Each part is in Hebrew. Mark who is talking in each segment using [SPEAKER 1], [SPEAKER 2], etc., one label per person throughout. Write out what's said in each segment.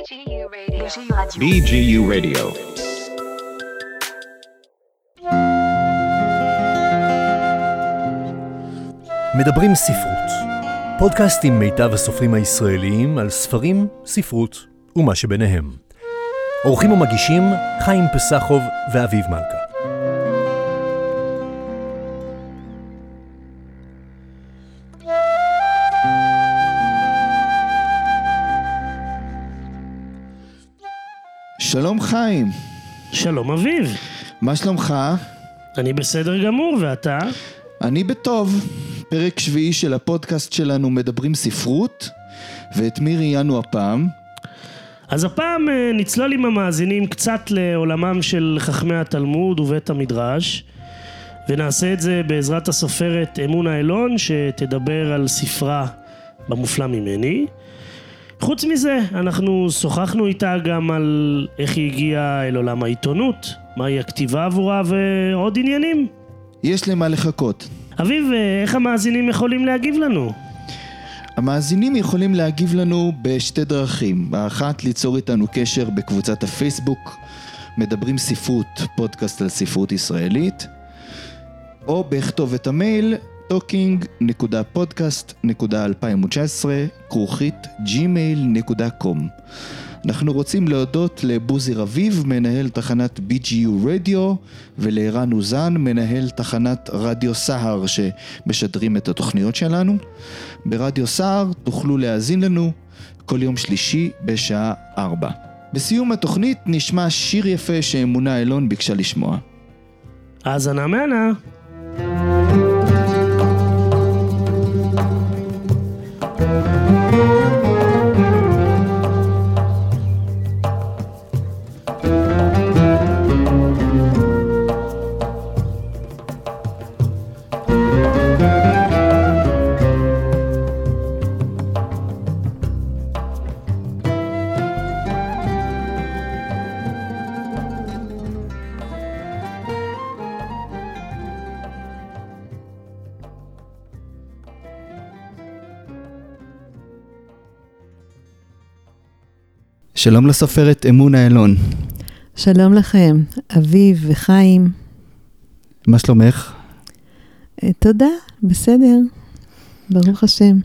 [SPEAKER 1] BGU Radio.
[SPEAKER 2] BGU Radio.
[SPEAKER 3] מדברים ספרות, פודקאסט עם מיטב הסופרים הישראליים על ספרים, ספרות ומה שביניהם. עורכים ומגישים חיים פסחוב ואביב מלכה.
[SPEAKER 4] שלום חיים,
[SPEAKER 5] שלום אביב,
[SPEAKER 4] מה שלומך?
[SPEAKER 5] אני בסדר גמור, ואתה?
[SPEAKER 4] אני בטוב. פרק שביעי של הפודקאסט שלנו מדברים ספרות, ואת מי ראיינו הפעם?
[SPEAKER 5] אז הפעם אה, נצלול עם המאזינים קצת לעולמם של חכמי התלמוד ובית המדרש, ונעשה את זה בעזרת הסופרת אמונה אלון, שתדבר על ספרה במופלא ממני. חוץ מזה, אנחנו שוחחנו איתה גם על איך היא הגיעה אל עולם העיתונות, מהי הכתיבה עבורה ועוד עניינים.
[SPEAKER 4] יש למה לחכות.
[SPEAKER 5] אביב, אה, איך המאזינים יכולים להגיב לנו?
[SPEAKER 4] המאזינים יכולים להגיב לנו בשתי דרכים. האחת, ליצור איתנו קשר בקבוצת הפייסבוק, מדברים ספרות, פודקאסט על ספרות ישראלית, או בכתובת המייל talking.podcast.2019 כרוכית gmail.com אנחנו רוצים להודות לבוזי רביב, מנהל תחנת BGU רדיו, ולערן אוזן, מנהל תחנת רדיו סהר, שמשדרים את התוכניות שלנו. ברדיו סהר תוכלו להאזין לנו כל יום שלישי בשעה 4. בסיום התוכנית נשמע שיר יפה שאמונה אלון ביקשה לשמוע.
[SPEAKER 5] האזנה מהנה.
[SPEAKER 4] שלום לסופרת אמונה אלון.
[SPEAKER 6] שלום לכם, אביב וחיים.
[SPEAKER 4] מה שלומך?
[SPEAKER 6] אה, תודה, בסדר, ברוך השם.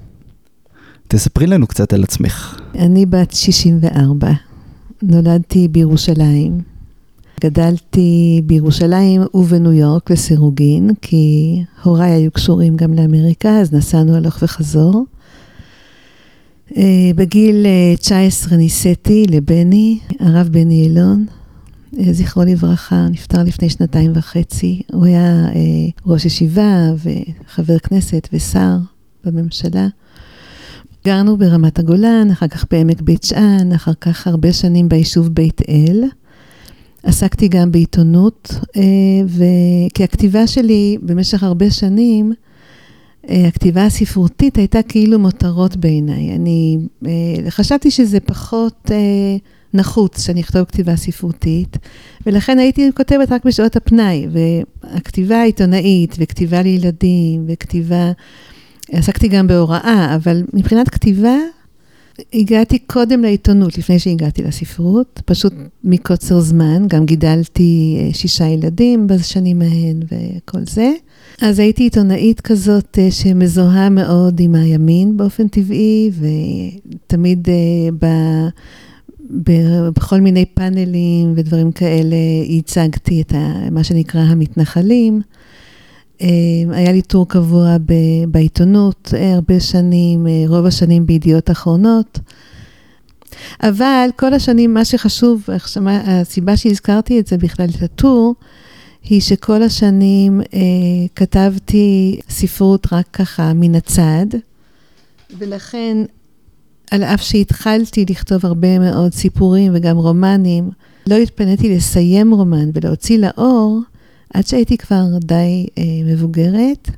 [SPEAKER 4] תספרי לנו קצת על עצמך.
[SPEAKER 6] אני בת 64, נולדתי בירושלים. גדלתי בירושלים ובניו יורק לסירוגין, כי הוריי היו קשורים גם לאמריקה, אז נסענו הלוך וחזור. אה, בגיל 19 נישאתי לבני, הרב בני אילון, אה, זכרו לברכה, נפטר לפני שנתיים וחצי. הוא היה אה, ראש ישיבה וחבר כנסת ושר בממשלה. גרנו ברמת הגולן, אחר כך בעמק בית שאן, אחר כך הרבה שנים ביישוב בית אל. עסקתי גם בעיתונות, כי הכתיבה שלי במשך הרבה שנים אה, הכתיבה הספרותית הייתה כאילו מותרות בעיניי. אני אה, חשבתי שזה פחות אה, נחוץ שאני אכתוב כתיבה ספרותית, ולכן הייתי כותבת רק בשעות הפנאי, והכתיבה העיתונאית, וכתיבה לילדים, וכתיבה... עסקתי גם בהוראה, אבל מבחינת כתיבה, הגעתי קודם לעיתונות, לפני שהגעתי לספרות, פשוט מקוצר זמן, גם גידלתי שישה ילדים בשנים ההן וכל זה. אז הייתי עיתונאית כזאת אה, שמזוהה מאוד עם הימין באופן טבעי, ותמיד אה, ב... בכל מיני פאנלים ודברים כאלה ייצגתי את ה, מה שנקרא המתנחלים. אה, היה לי טור קבוע ב, בעיתונות הרבה שנים, רוב השנים בידיעות אחרונות. אבל כל השנים, מה שחשוב, הסיבה שהזכרתי את זה בכלל, את הטור, היא שכל השנים אה, כתבתי ספרות רק ככה מן הצד, ולכן, על אף שהתחלתי לכתוב הרבה מאוד סיפורים וגם רומנים, לא התפניתי לסיים רומן ולהוציא לאור עד שהייתי כבר די אה, מבוגרת.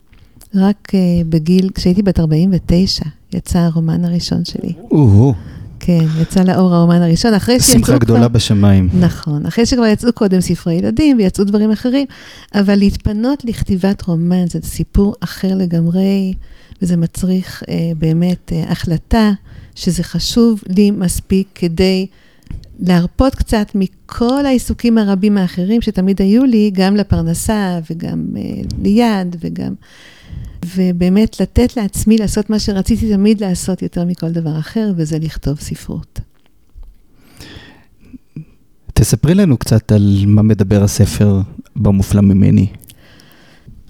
[SPEAKER 6] רק אה, בגיל, כשהייתי בת 49, יצא הרומן הראשון שלי.
[SPEAKER 4] או-הו.
[SPEAKER 6] כן, יצא לאור הרומן הראשון, אחרי שיצאו
[SPEAKER 4] כבר... שמחה גדולה בשמיים.
[SPEAKER 6] נכון, אחרי שכבר יצאו קודם ספרי ילדים ויצאו דברים אחרים, אבל להתפנות לכתיבת רומן זה סיפור אחר לגמרי, וזה מצריך אה, באמת אה, החלטה שזה חשוב לי מספיק כדי להרפות קצת מכל העיסוקים הרבים האחרים שתמיד היו לי, גם לפרנסה וגם uh, ליד וגם... ובאמת לתת לעצמי לעשות מה שרציתי תמיד לעשות יותר מכל דבר אחר, וזה לכתוב ספרות.
[SPEAKER 4] תספרי לנו קצת על מה מדבר הספר במופלא ממני.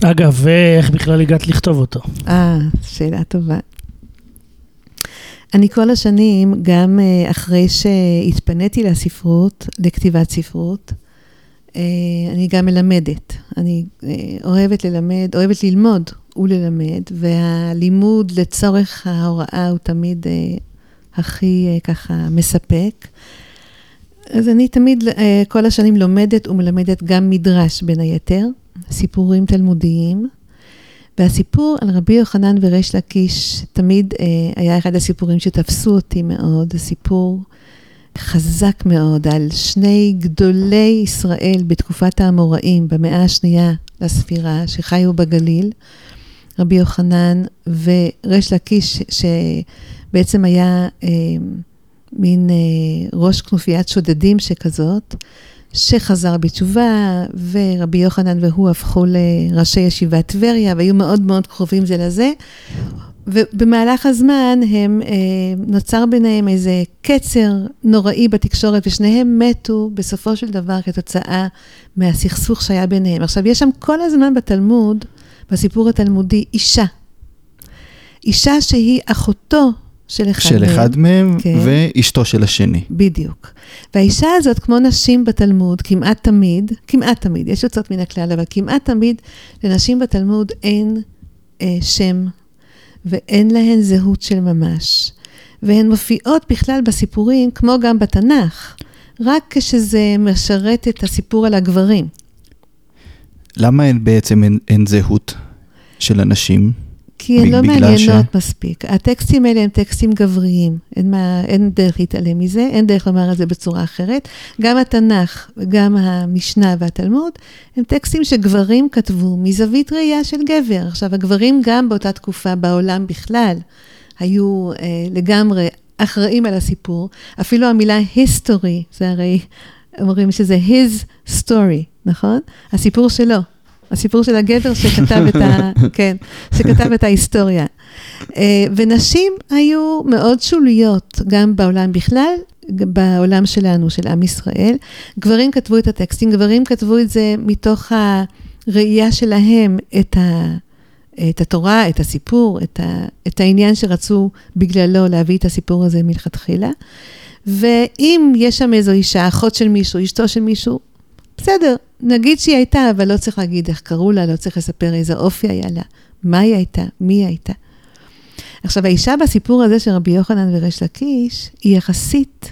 [SPEAKER 5] אגב, ואיך בכלל הגעת לכתוב אותו?
[SPEAKER 6] אה, שאלה טובה. אני כל השנים, גם אה, אחרי שהתפניתי לספרות, לכתיבת ספרות, אה, אני גם מלמדת. אני אה, אוהבת ללמד, אוהבת ללמוד וללמד, והלימוד לצורך ההוראה הוא תמיד הכי ככה מספק. אז אני תמיד כל השנים לומדת ומלמדת גם מדרש בין היתר, סיפורים תלמודיים. והסיפור על רבי יוחנן וריש לקיש תמיד אה, היה אחד הסיפורים שתפסו אותי מאוד, סיפור חזק מאוד על שני גדולי ישראל בתקופת האמוראים במאה השנייה לספירה, שחיו בגליל, רבי יוחנן וריש לקיש, שבעצם היה אה, מין אה, ראש כנופיית שודדים שכזאת. שחזר בתשובה, ורבי יוחנן והוא הפכו לראשי ישיבת טבריה, והיו מאוד מאוד קרובים זה לזה. ובמהלך הזמן הם, אה, נוצר ביניהם איזה קצר נוראי בתקשורת, ושניהם מתו בסופו של דבר כתוצאה מהסכסוך שהיה ביניהם. עכשיו, יש שם כל הזמן בתלמוד, בסיפור התלמודי, אישה. אישה שהיא אחותו של אחד
[SPEAKER 4] של מהם. אחד מהם, כן. ואשתו של השני.
[SPEAKER 6] בדיוק. והאישה הזאת, כמו נשים בתלמוד, כמעט תמיד, כמעט תמיד, יש יוצאות מן הכלל, אבל כמעט תמיד לנשים בתלמוד אין אה, שם ואין להן זהות של ממש. והן מופיעות בכלל בסיפורים, כמו גם בתנ"ך, רק כשזה משרת את הסיפור על הגברים. למה
[SPEAKER 4] אין בעצם אין, אין זהות של הנשים?
[SPEAKER 6] כי הן לא מעניינות ש... מספיק. הטקסטים האלה הם טקסטים גבריים, אין, מה, אין דרך להתעלם מזה, אין דרך לומר את זה בצורה אחרת. גם התנ"ך וגם המשנה והתלמוד הם טקסטים שגברים כתבו מזווית ראייה של גבר. עכשיו, הגברים גם באותה תקופה בעולם בכלל היו אה, לגמרי אחראים על הסיפור. אפילו המילה history, זה הרי אומרים שזה his story, נכון? הסיפור שלו. הסיפור של הגבר שכתב את, ה, כן, שכתב את ההיסטוריה. אה, ונשים היו מאוד שוליות, גם בעולם בכלל, בעולם שלנו, של עם ישראל. גברים כתבו את הטקסטים, גברים כתבו את זה מתוך הראייה שלהם את, ה, את התורה, את הסיפור, את, ה, את העניין שרצו בגללו להביא את הסיפור הזה מלכתחילה. ואם יש שם איזו אישה, אחות של מישהו, אשתו של מישהו, בסדר, נגיד שהיא הייתה, אבל לא צריך להגיד איך קראו לה, לא צריך לספר איזה אופי היה לה, מה היא הייתה, מי היא הייתה. עכשיו, האישה בסיפור הזה של רבי יוחנן וריש לקיש, היא יחסית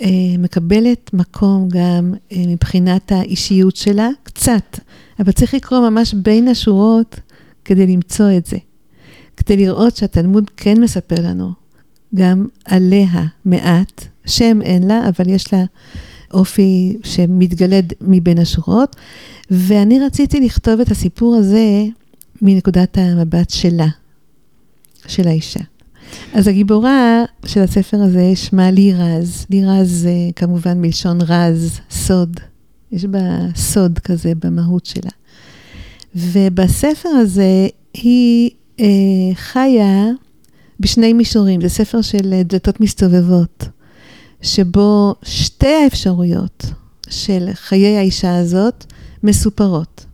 [SPEAKER 6] אה, מקבלת מקום גם אה, מבחינת האישיות שלה, קצת, אבל צריך לקרוא ממש בין השורות כדי למצוא את זה. כדי לראות שהתלמוד כן מספר לנו גם עליה מעט, שם אין לה, אבל יש לה אופי שמתגלה מבין השורות, ואני רציתי לכתוב את הסיפור הזה מנקודת המבט שלה, של האישה. אז הגיבורה של הספר הזה שמה לירז. לירז זה כמובן מלשון רז, סוד. יש בה סוד כזה במהות שלה. ובספר הזה היא אה, חיה בשני מישורים. זה ספר של דלתות מסתובבות. שבו שתי האפשרויות של חיי האישה הזאת מסופרות.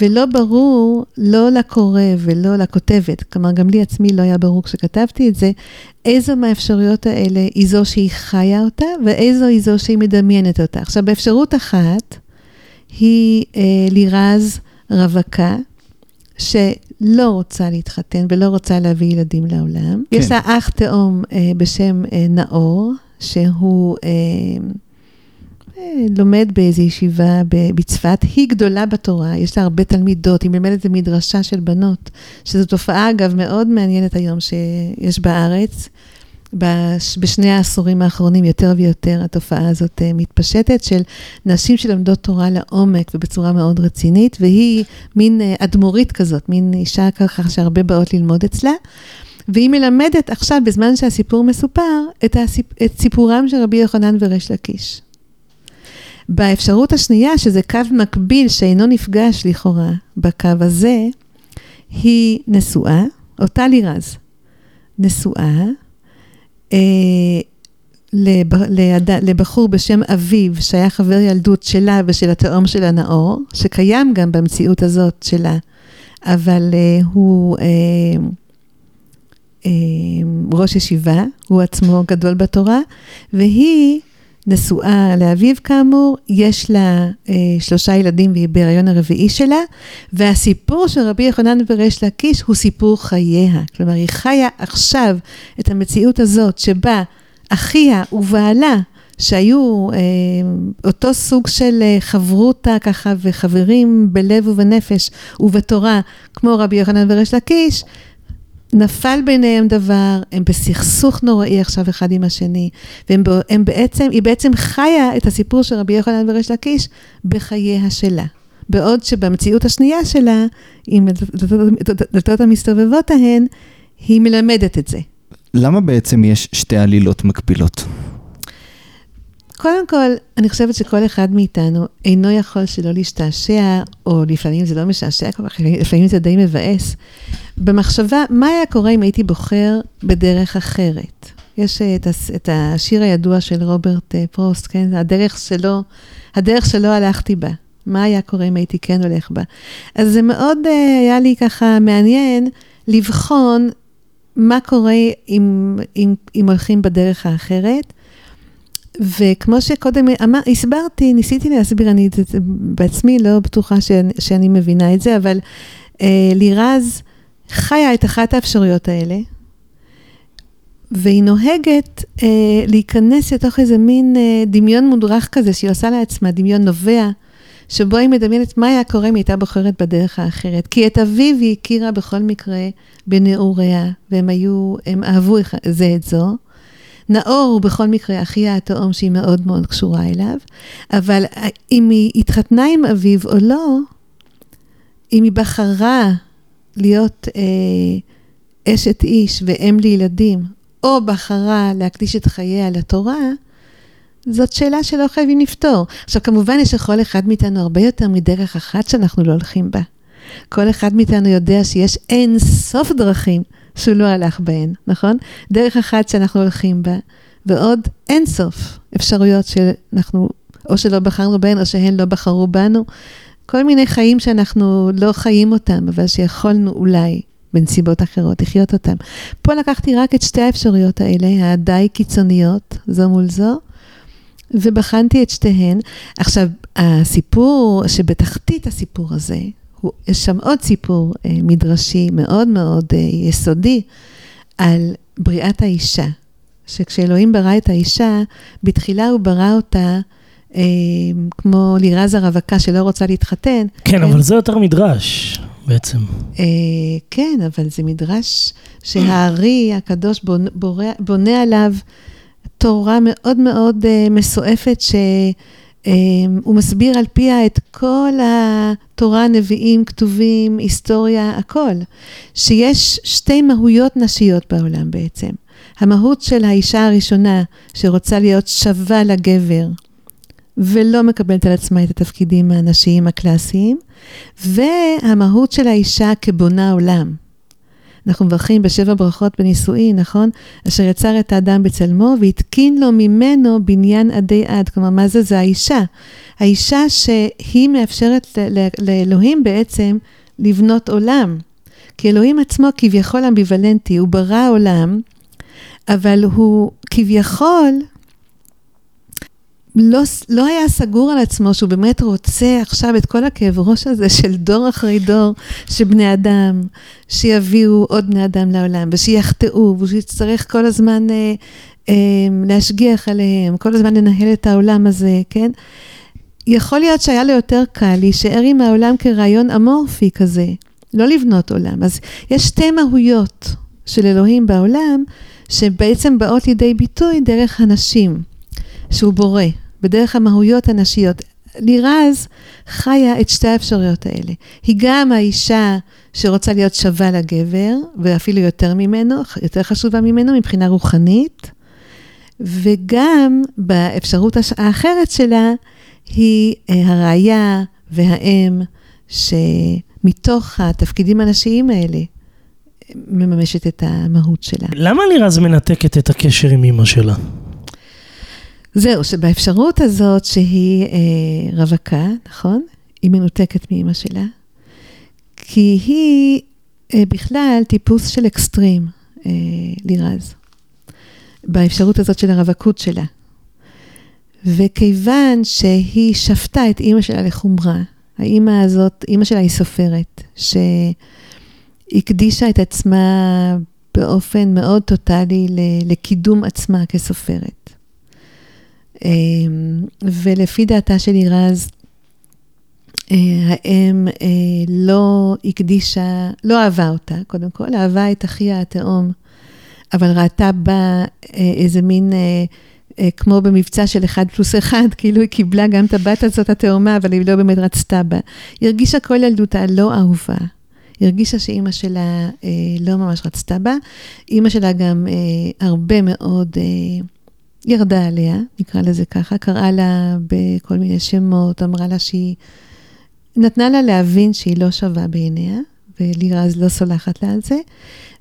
[SPEAKER 6] ולא ברור, לא לקורא ולא לכותבת, כלומר, גם לי עצמי לא היה ברור כשכתבתי את זה, איזו מהאפשרויות האלה היא זו שהיא חיה אותה, ואיזו היא זו שהיא מדמיינת אותה. עכשיו, באפשרות אחת, היא אה, לירז רווקה, שלא רוצה להתחתן ולא רוצה להביא ילדים לעולם. כן. יש לה אח תאום אה, בשם אה, נאור, שהוא אה, אה, לומד באיזו ישיבה בצפת, היא גדולה בתורה, יש לה הרבה תלמידות, היא מלמדת במדרשה של בנות, שזו תופעה, אגב, מאוד מעניינת היום שיש בארץ. בשני העשורים האחרונים יותר ויותר התופעה הזאת אה, מתפשטת של נשים שלומדות תורה לעומק ובצורה מאוד רצינית, והיא מין אה, אדמו"רית כזאת, מין אישה ככה שהרבה באות ללמוד אצלה. והיא מלמדת עכשיו, בזמן שהסיפור מסופר, את, הסיפ... את סיפורם של רבי יוחנן וריש לקיש. באפשרות השנייה, שזה קו מקביל שאינו נפגש לכאורה בקו הזה, היא נשואה, אותה לירז, נשואה, אה, לב, ליד, לבחור בשם אביב, שהיה חבר ילדות שלה ושל התאום שלה נאור, שקיים גם במציאות הזאת שלה, אבל אה, הוא אה, ראש ישיבה, הוא עצמו גדול בתורה, והיא נשואה לאביו כאמור, יש לה אה, שלושה ילדים והיא בהריון הרביעי שלה, והסיפור של רבי יוחנן וריש לקיש הוא סיפור חייה. כלומר, היא חיה עכשיו את המציאות הזאת שבה אחיה ובעלה, שהיו אה, אותו סוג של אה, חברותה ככה וחברים בלב ובנפש ובתורה, כמו רבי יוחנן וריש לקיש, נפל ביניהם דבר, הם בסכסוך נוראי עכשיו אחד עם השני, והם הם בעצם, היא בעצם חיה את הסיפור של רבי יוחנן וריש לקיש בחייה שלה. בעוד שבמציאות השנייה שלה, עם הדלתות המסתובבות ההן, היא מלמדת את זה.
[SPEAKER 4] למה בעצם יש שתי עלילות מקבילות?
[SPEAKER 6] קודם כל, אני חושבת שכל אחד מאיתנו אינו יכול שלא להשתעשע, או לפעמים זה לא משעשע כל כך, לפעמים זה די מבאס, במחשבה, מה היה קורה אם הייתי בוחר בדרך אחרת? יש את, את השיר הידוע של רוברט אה, פרוסט, כן? הדרך שלו, הדרך שלא הלכתי בה. מה היה קורה אם הייתי כן הולך בה? אז זה מאוד אה, היה לי ככה מעניין לבחון מה קורה אם, אם, אם הולכים בדרך האחרת. וכמו שקודם אמר, הסברתי, ניסיתי להסביר, אני בעצמי לא בטוחה שאני, שאני מבינה את זה, אבל אה, לירז חיה את אחת האפשרויות האלה, והיא נוהגת אה, להיכנס לתוך איזה מין אה, דמיון מודרך כזה שהיא עושה לעצמה, דמיון נובע, שבו היא מדמיינת מה היה קורה אם היא הייתה בוחרת בדרך האחרת. כי את אביו היא הכירה בכל מקרה בנעוריה, והם היו, הם אהבו זה את זו. נאור הוא בכל מקרה אחיה התאום שהיא מאוד מאוד קשורה אליו, אבל אם היא התחתנה עם אביו או לא, אם היא בחרה להיות אה, אשת איש ואם לילדים, או בחרה להקדיש את חייה לתורה, זאת שאלה שלא חייבים לפתור. עכשיו, כמובן יש לכל אחד מאיתנו הרבה יותר מדרך אחת שאנחנו לא הולכים בה. כל אחד מאיתנו יודע שיש אין סוף דרכים שהוא לא הלך בהן, נכון? דרך אחת שאנחנו הולכים בה, ועוד אין סוף אפשרויות שאנחנו, או שלא בחרנו בהן, או שהן לא בחרו בנו. כל מיני חיים שאנחנו לא חיים אותם, אבל שיכולנו אולי בנסיבות אחרות לחיות אותם. פה לקחתי רק את שתי האפשרויות האלה, הדי קיצוניות, זו מול זו, ובחנתי את שתיהן. עכשיו, הסיפור שבתחתית הסיפור הזה, יש שם עוד סיפור אה, מדרשי מאוד מאוד אה, יסודי על בריאת האישה. שכשאלוהים ברא את האישה, בתחילה הוא ברא אותה אה, כמו לירז הרווקה שלא רוצה להתחתן.
[SPEAKER 5] כן, כן, אבל זה יותר מדרש בעצם.
[SPEAKER 6] אה, כן, אבל זה מדרש שהארי הקדוש בונה, בונה עליו תורה מאוד מאוד אה, מסועפת, שהוא מסביר על פיה את כל התורה, נביאים, כתובים, היסטוריה, הכל. שיש שתי מהויות נשיות בעולם בעצם. המהות של האישה הראשונה, שרוצה להיות שווה לגבר, ולא מקבלת על עצמה את התפקידים הנשיים הקלאסיים, והמהות של האישה כבונה עולם. אנחנו מברכים בשבע ברכות בנישואין, נכון? אשר יצר את האדם בצלמו והתקין לו ממנו בניין עדי עד. כלומר, מה זה? זה האישה. האישה שהיא מאפשרת לאלוהים בעצם לבנות עולם. כי אלוהים עצמו כביכול אמביוולנטי, הוא ברא עולם, אבל הוא כביכול לא, לא היה סגור על עצמו שהוא באמת רוצה עכשיו את כל הכאב ראש הזה של דור אחרי דור של בני אדם, שיביאו עוד בני אדם לעולם ושיחטאו ושיצטרך כל הזמן אה, אה, להשגיח עליהם, כל הזמן לנהל את העולם הזה, כן? יכול להיות שהיה לו יותר קל להישאר עם העולם כרעיון אמורפי כזה, לא לבנות עולם. אז יש שתי מהויות של אלוהים בעולם, שבעצם באות לידי ביטוי דרך הנשים, שהוא בורא. בדרך המהויות הנשיות. לירז חיה את שתי האפשרויות האלה. היא גם האישה שרוצה להיות שווה לגבר, ואפילו יותר ממנו, יותר חשובה ממנו מבחינה רוחנית, וגם באפשרות האחרת שלה, היא אה, הראיה והאם שמתוך התפקידים הנשיים האלה מממשת את המהות שלה.
[SPEAKER 5] למה לירז מנתקת את הקשר עם אמא שלה?
[SPEAKER 6] זהו, שבאפשרות הזאת שהיא אה, רווקה, נכון? היא מנותקת מאימא שלה, כי היא אה, בכלל טיפוס של אקסטרים, אה, לירז, באפשרות הזאת של הרווקות שלה. וכיוון שהיא שפטה את אימא שלה לחומרה, האימא הזאת, אימא שלה היא סופרת, שהקדישה את עצמה באופן מאוד טוטאלי לקידום עצמה כסופרת. אמ, ולפי דעתה של לירז, אה, האם אה, לא הקדישה, לא אהבה אותה, קודם כל, אהבה את אחיה התאום, אבל ראתה בה אה, איזה מין, כמו במבצע של אחד פלוס אחד, כאילו היא קיבלה גם את הבת הזאת התאומה, אבל היא לא באמת רצתה בה. היא הרגישה כל ילדותה לא אהובה. היא הרגישה שאימא שלה אה, לא ממש רצתה בה. אימא שלה גם אה, הרבה מאוד אה, ירדה עליה, נקרא לזה ככה, קראה לה בכל מיני שמות, אמרה לה שהיא... נתנה לה להבין שהיא לא שווה בעיניה, ולירז לא סולחת לה על זה.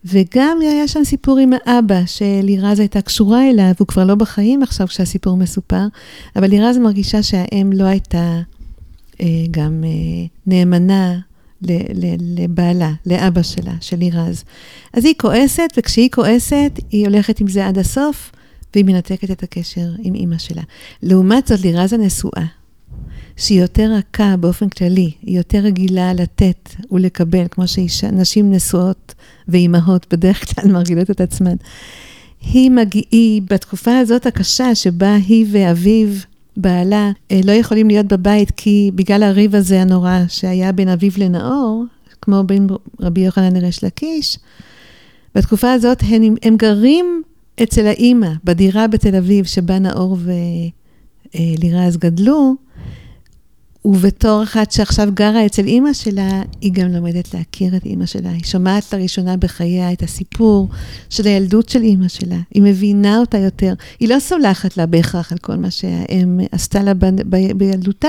[SPEAKER 6] וגם היה שם סיפור עם האבא, שלירז הייתה קשורה אליו, הוא כבר לא בחיים עכשיו כשהסיפור מסופר, אבל לירז מרגישה שהאם לא הייתה אה, גם אה, נאמנה ל- ל- לבעלה, לאבא שלה, של לירז. אז היא כועסת, וכשהיא כועסת, היא הולכת עם זה עד הסוף, והיא מנתקת את הקשר עם אימא שלה. לעומת זאת, לירז הנשואה, שהיא יותר רכה באופן כללי, היא יותר רגילה לתת ולקבל, כמו שנשים נשואות ואימהות בדרך כלל מרגילות את עצמן. היא מגיעה, בתקופה הזאת הקשה, שבה היא ואביו, בעלה, אה, לא יכולים להיות בבית, כי בגלל הריב הזה הנורא שהיה בין אביו לנאור, כמו בין רבי יוחנן לריש לקיש, בתקופה הזאת הם, הם גרים אצל האימא, בדירה בתל אביב, שבה נאור ולירז גדלו, ובתור אחת שעכשיו גרה אצל אימא שלה, היא גם לומדת להכיר את אימא שלה. היא שומעת לראשונה בחייה את הסיפור של הילדות של אימא שלה. היא מבינה אותה יותר. היא לא סולחת לה בהכרח על כל מה שהאם עשתה לה ב- ב- בילדותה,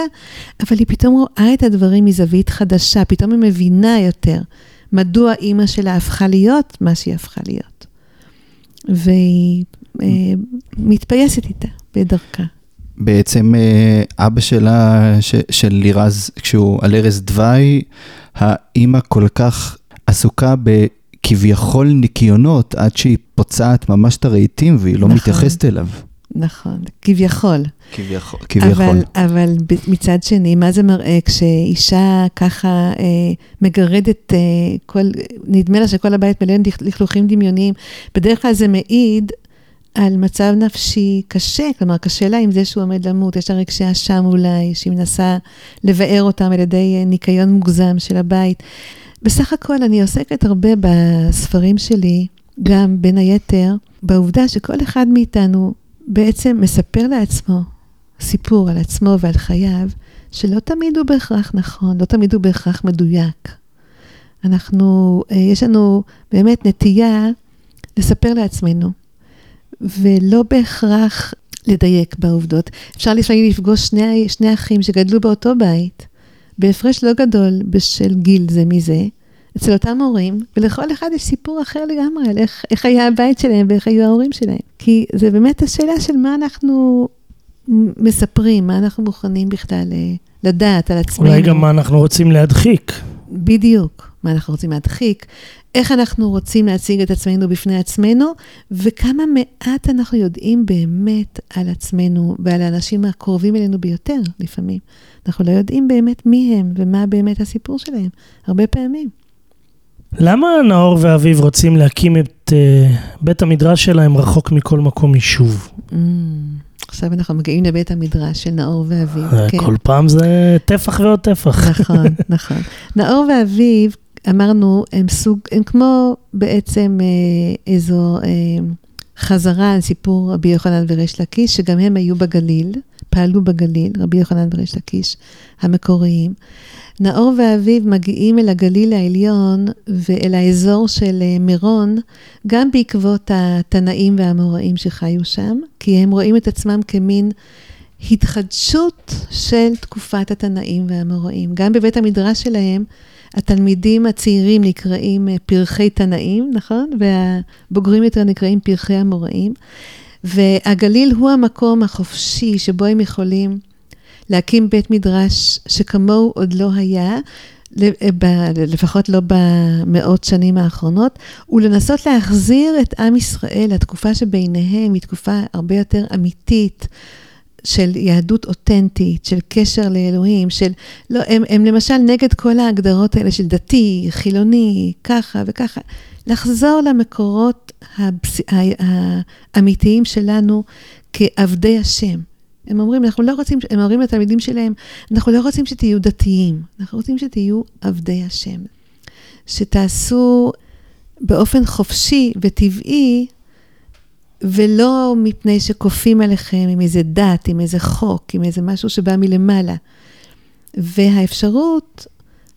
[SPEAKER 6] אבל היא פתאום רואה את הדברים מזווית חדשה, פתאום היא מבינה יותר מדוע אימא שלה הפכה להיות מה שהיא הפכה להיות. והיא אה, מתפייסת איתה בדרכה.
[SPEAKER 4] בעצם אה, אבא שלה, ש, של לירז, כשהוא על ערש דווי, האימא כל כך עסוקה בכביכול ניקיונות, עד שהיא פוצעת ממש את הרהיטים והיא לא
[SPEAKER 6] נכון.
[SPEAKER 4] מתייחסת אליו.
[SPEAKER 6] נכון, כביכול.
[SPEAKER 4] כביכול. כביכול.
[SPEAKER 6] אבל, אבל מצד שני, מה זה מראה כשאישה ככה אה, מגרדת, אה, כל, נדמה לה שכל הבית מלא לכ- לכלוכים דמיוניים, בדרך כלל זה מעיד על מצב נפשי קשה, כלומר, קשה לה עם זה שהוא עומד למות, יש לה רגשי אשם אולי, שהיא מנסה לבאר אותם על ידי אה, ניקיון מוגזם של הבית. בסך הכל אני עוסקת הרבה בספרים שלי, גם בין היתר, בעובדה שכל אחד מאיתנו בעצם מספר לעצמו סיפור על עצמו ועל חייו, שלא תמיד הוא בהכרח נכון, לא תמיד הוא בהכרח מדויק. אנחנו, אה, יש לנו באמת נטייה לספר לעצמנו, ולא בהכרח לדייק בעובדות. אפשר לפעמים לפגוש שני, שני אחים שגדלו באותו בית, בהפרש לא גדול בשל גיל זה מזה, אצל אותם הורים, ולכל אחד יש סיפור אחר לגמרי על איך, איך היה הבית שלהם ואיך היו ההורים שלהם. כי זה באמת השאלה של מה אנחנו מספרים, מה אנחנו מוכנים בכלל אה, לדעת על עצמנו.
[SPEAKER 5] אולי גם מה אנחנו רוצים להדחיק.
[SPEAKER 6] בדיוק, מה אנחנו רוצים להדחיק, איך אנחנו רוצים להציג את עצמנו בפני עצמנו, וכמה מעט אנחנו יודעים באמת על עצמנו ועל האנשים הקרובים אלינו ביותר, לפעמים. אנחנו לא יודעים באמת מי הם ומה באמת הסיפור שלהם, הרבה פעמים.
[SPEAKER 5] למה נאור ואביב רוצים להקים את uh, בית המדרש שלהם רחוק מכל מקום יישוב?
[SPEAKER 6] Mm, עכשיו אנחנו מגיעים לבית המדרש של נאור ואביב.
[SPEAKER 5] אה, כל פעם זה טפח ועוד טפח.
[SPEAKER 6] נכון, נכון. נאור ואביב, אמרנו, הם סוג, הם כמו בעצם אה, איזו אה, חזרה על סיפור רבי יוחנן וריש לקיש, שגם הם היו בגליל, פעלו בגליל, רבי יוחנן וריש לקיש המקוריים. נאור ואביו מגיעים אל הגליל העליון ואל האזור של אה, מירון, גם בעקבות התנאים והאמוראים שחיו שם, כי הם רואים את עצמם כמין התחדשות של תקופת התנאים והאמוראים. גם בבית המדרש שלהם, התלמידים הצעירים נקראים אה, פרחי תנאים, נכון? והבוגרים יותר נקראים פרחי אמוראים. והגליל הוא המקום החופשי שבו הם יכולים להקים בית מדרש שכמוהו עוד לא היה, לפחות לא במאות שנים האחרונות, ולנסות להחזיר את עם ישראל, התקופה שביניהם היא תקופה הרבה יותר אמיתית. של יהדות אותנטית, של קשר לאלוהים, של... לא, הם, הם למשל נגד כל ההגדרות האלה של דתי, חילוני, ככה וככה. לחזור למקורות הבס... האמיתיים שלנו כעבדי השם. הם אומרים, אנחנו לא רוצים, הם אומרים לתלמידים שלהם, אנחנו לא רוצים שתהיו דתיים, אנחנו רוצים שתהיו עבדי השם. שתעשו באופן חופשי וטבעי, ולא מפני שכופים עליכם עם איזה דת, עם איזה חוק, עם איזה משהו שבא מלמעלה. והאפשרות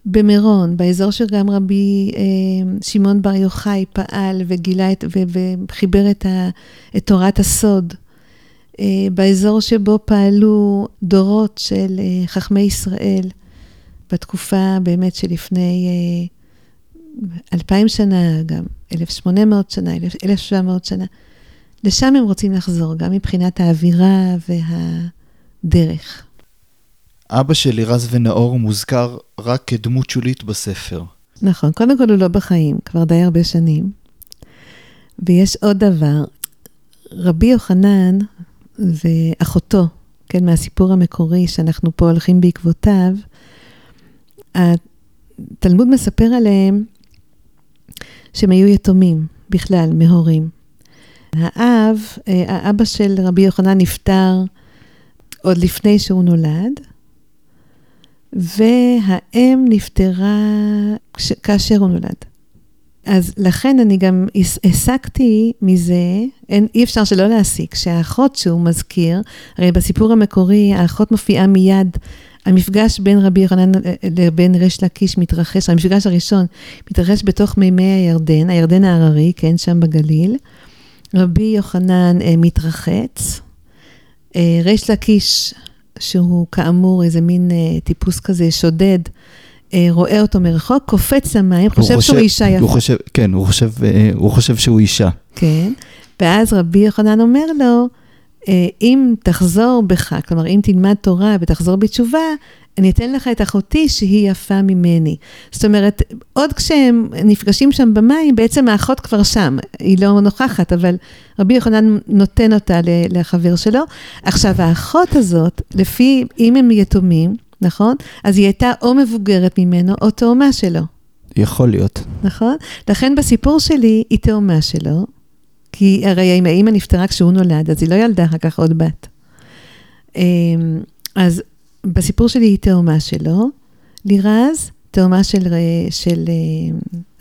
[SPEAKER 6] במירון, באזור שגם רבי אה, שמעון בר יוחאי פעל וגילה את, וחיבר את, ה, את תורת הסוד, באזור שבו פעלו דורות של אה, חכמי ישראל, בתקופה באמת שלפני אה, אלפיים שנה, גם 1,800 שנה, 1,700 שנה. לשם הם רוצים לחזור, גם מבחינת האווירה והדרך.
[SPEAKER 4] אבא של לירז ונאור מוזכר רק כדמות שולית בספר.
[SPEAKER 6] נכון, קודם כל הוא לא בחיים, כבר די הרבה שנים. ויש עוד דבר, רבי יוחנן ואחותו, כן, מהסיפור המקורי שאנחנו פה הולכים בעקבותיו, התלמוד מספר עליהם שהם היו יתומים בכלל, מהורים. האב, אה, האבא של רבי יוחנן נפטר עוד לפני שהוא נולד, והאם נפטרה כאשר הוא נולד. אז לכן אני גם הסקתי מזה, אין, אי אפשר שלא להסיק, שהאחות שהוא מזכיר, הרי בסיפור המקורי האחות מופיעה מיד, המפגש בין רבי יוחנן אה, לבין ריש לקיש מתרחש, המפגש הראשון מתרחש בתוך מימי הירדן, הירדן ההררי, כן, שם בגליל. רבי יוחנן אה, מתרחץ, אה, ריש לקיש, שהוא כאמור איזה מין אה, טיפוס כזה שודד, אה, רואה אותו מרחוק, קופץ למים, חושב, חושב שהוא אישה יפה.
[SPEAKER 4] הוא חושב, כן, הוא חושב, אה, הוא חושב שהוא אישה.
[SPEAKER 6] כן, ואז רבי יוחנן אומר לו, אה, אם תחזור בך, כלומר, אם תלמד תורה ותחזור בתשובה, אני אתן לך את אחותי שהיא יפה ממני. זאת אומרת, עוד כשהם נפגשים שם במים, בעצם האחות כבר שם, היא לא נוכחת, אבל רבי יוחנן נותן אותה לחבר שלו. עכשיו, האחות הזאת, לפי, אם הם יתומים, נכון? אז היא הייתה או מבוגרת ממנו או תאומה שלו.
[SPEAKER 4] יכול להיות.
[SPEAKER 6] נכון? לכן בסיפור שלי היא תאומה שלו, כי הרי אם האימא נפטרה כשהוא נולד, אז היא לא ילדה אחר כך עוד בת. אמ, אז בסיפור שלי היא תאומה שלו, לירז, תאומה של, של,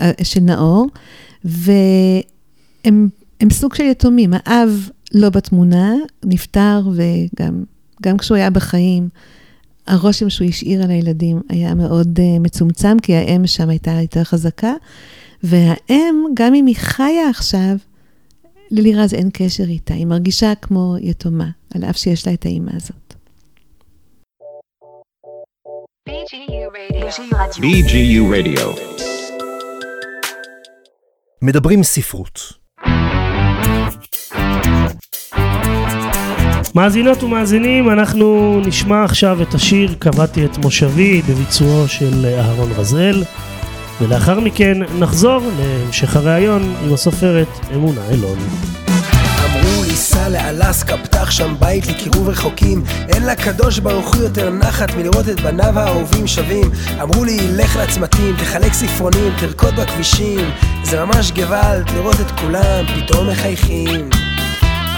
[SPEAKER 6] אה, של נאור, והם סוג של יתומים. האב לא בתמונה, נפטר, וגם כשהוא היה בחיים, הרושם שהוא השאיר על הילדים היה מאוד uh, מצומצם, כי האם שם הייתה יותר חזקה, והאם, גם אם היא חיה עכשיו, ללירז אין קשר איתה, היא מרגישה כמו יתומה, על אף שיש לה את האימא הזאת.
[SPEAKER 2] BGU Radio.
[SPEAKER 3] מדברים ספרות.
[SPEAKER 5] מאזינות ומאזינים, אנחנו נשמע עכשיו את השיר "קבעתי את מושבי" בביצועו של אהרון רזל, ולאחר מכן נחזור להמשך הראיון עם הסופרת אמונה אלון.
[SPEAKER 1] אמרו לי סע לאלסקה, פתח שם בית לקירוב רחוקים. אין לקדוש ברוך הוא יותר נחת מלראות את בניו האהובים שווים. אמרו לי לך לצמתים, תחלק ספרונים, תרקוד בכבישים. זה ממש גוואלד לראות את כולם פתאום מחייכים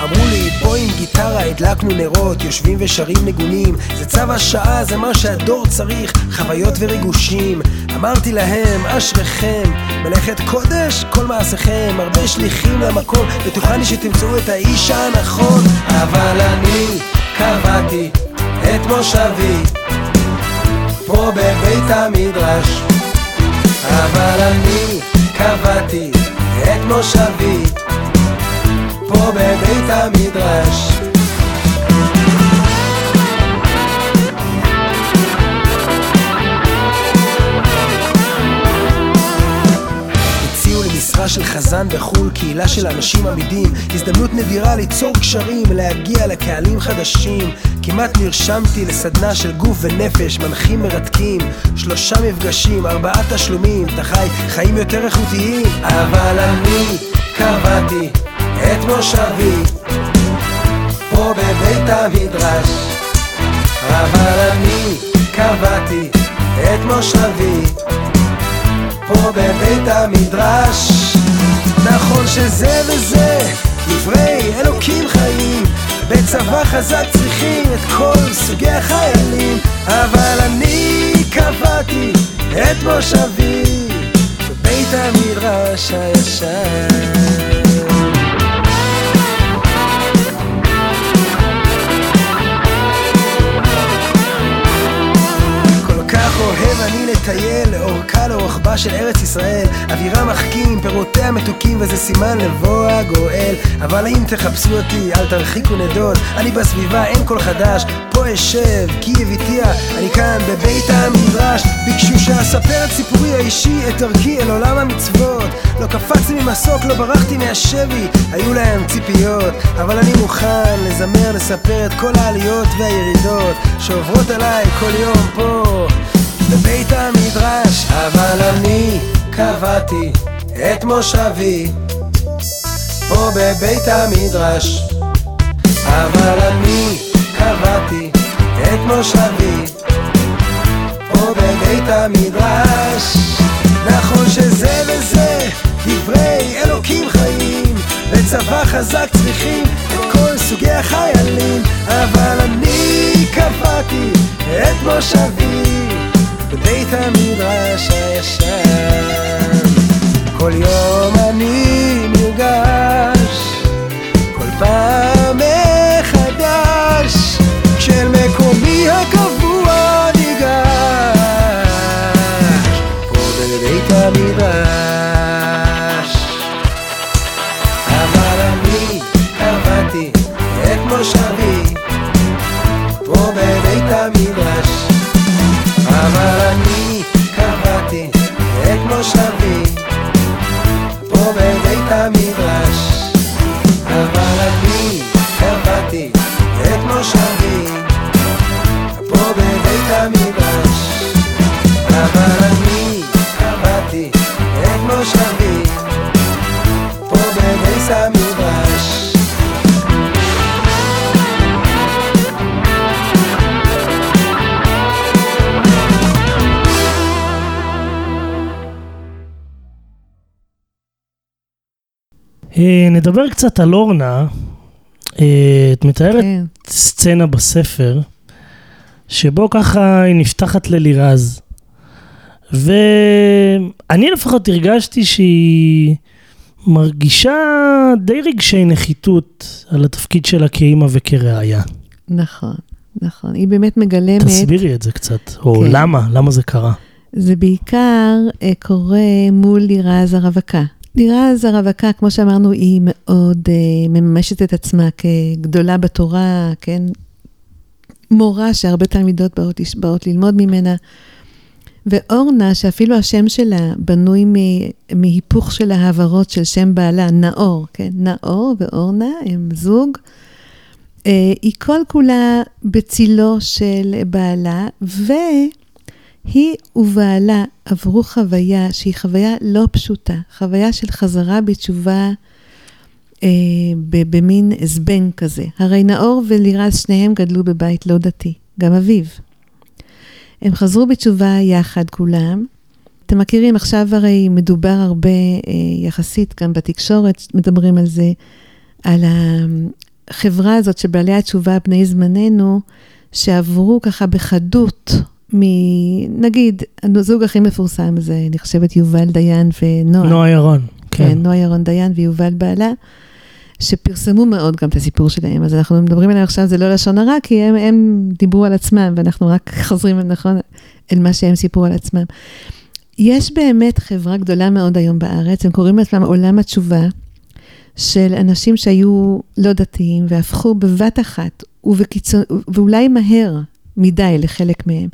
[SPEAKER 1] אמרו לי בוא עם גיטרה הדלקנו נרות יושבים ושרים נגונים זה צו השעה זה מה שהדור צריך חוויות וריגושים. אמרתי להם אשריכם מלאכת קודש כל מעשיכם הרבה שליחים למקום בטוחני שתמצאו את האיש הנכון. אבל אני קבעתי מושבי, פה בבית המדרש. אבל אני קבעתי את מושבי, פה בבית המדרש. של חזן בחו"ל, קהילה של אנשים עמידים, הזדמנות נדירה ליצור קשרים, להגיע לקהלים חדשים. כמעט נרשמתי לסדנה של גוף ונפש, מנחים מרתקים, שלושה מפגשים, ארבעה תשלומים, אתה חי חיים יותר איכותיים, אבל אני קבעתי את מושבי, פה בבית המדרש. אבל אני קבעתי את מושבי. פה בבית המדרש. נכון שזה וזה דברי אלוקים חיים. בצבא חזק צריכים את כל סוגי החיילים. אבל אני קבעתי את מושבי. בבית המדרש הישן אני לטייל לאורכה לרוחבה של ארץ ישראל. אווירה מחכים, פירותיה מתוקים וזה סימן לבוא הגואל. אבל אם תחפשו אותי אל תרחיקו נדוד אני בסביבה אין כל חדש. פה אשב כי הביתיה אני כאן בבית המדרש. ביקשו שאספר את סיפורי האישי את דרכי אל עולם המצוות. לא קפצתי ממסוק, לא ברחתי מהשבי. היו להם ציפיות אבל אני מוכן לזמר, לספר את כל העליות והירידות שעוברות עליי כל יום פה בבית המדרש אבל אני קבעתי את מושבי פה בבית המדרש. אבל אני קבעתי את מושבי פה בבית המדרש. נכון שזה וזה דברי אלוקים חיים בצבא חזק צריכים את כל סוגי החיילים. אבל אני קבעתי את מושבי בבית המדרש הישן. כל יום אני נרגש
[SPEAKER 5] נדבר קצת על אורנה. אה, את מתארת
[SPEAKER 6] כן.
[SPEAKER 5] סצנה בספר, שבו ככה היא נפתחת ללירז. ואני לפחות הרגשתי שהיא מרגישה די רגשי נחיתות על התפקיד שלה כאימא וכראיה.
[SPEAKER 6] נכון, נכון. היא באמת מגלמת...
[SPEAKER 5] תסבירי את זה קצת, או
[SPEAKER 6] כן.
[SPEAKER 5] למה, למה זה קרה.
[SPEAKER 6] זה בעיקר אה, קורה מול לירז הרווקה. לירז הרווקה, כמו שאמרנו, היא מאוד אה, מממשת את עצמה כגדולה בתורה, כן? מורה שהרבה תלמידות באות, באות ללמוד ממנה. ואורנה, שאפילו השם שלה בנוי מהיפוך של ההעברות של שם בעלה, נאור, כן? נאור ואורנה הם זוג. אה, היא כל כולה בצילו של בעלה, והיא ובעלה עברו חוויה שהיא חוויה לא פשוטה, חוויה של חזרה בתשובה אה, במין זבנג כזה. הרי נאור ולירז שניהם גדלו בבית לא דתי, גם אביו. הם חזרו בתשובה יחד כולם. אתם מכירים, עכשיו הרי מדובר הרבה אה, יחסית, גם בתקשורת מדברים על זה, על החברה הזאת של בעלי התשובה בני זמננו, שעברו ככה בחדות. נגיד, הזוג הכי מפורסם זה, אני חושבת, יובל דיין ונועה.
[SPEAKER 5] נועה ירון,
[SPEAKER 6] כן,
[SPEAKER 5] כן.
[SPEAKER 6] נועה ירון דיין ויובל בעלה, שפרסמו מאוד גם את הסיפור שלהם, אז אנחנו מדברים עליהם עכשיו, זה לא לשון הרע, כי הם, הם דיברו על עצמם, ואנחנו רק חוזרים, נכון, אל מה שהם סיפרו על עצמם. יש באמת חברה גדולה מאוד היום בארץ, הם קוראים לעצמם עולם התשובה, של אנשים שהיו לא דתיים והפכו בבת אחת, ובקיצון, ואולי מהר מדי לחלק מהם,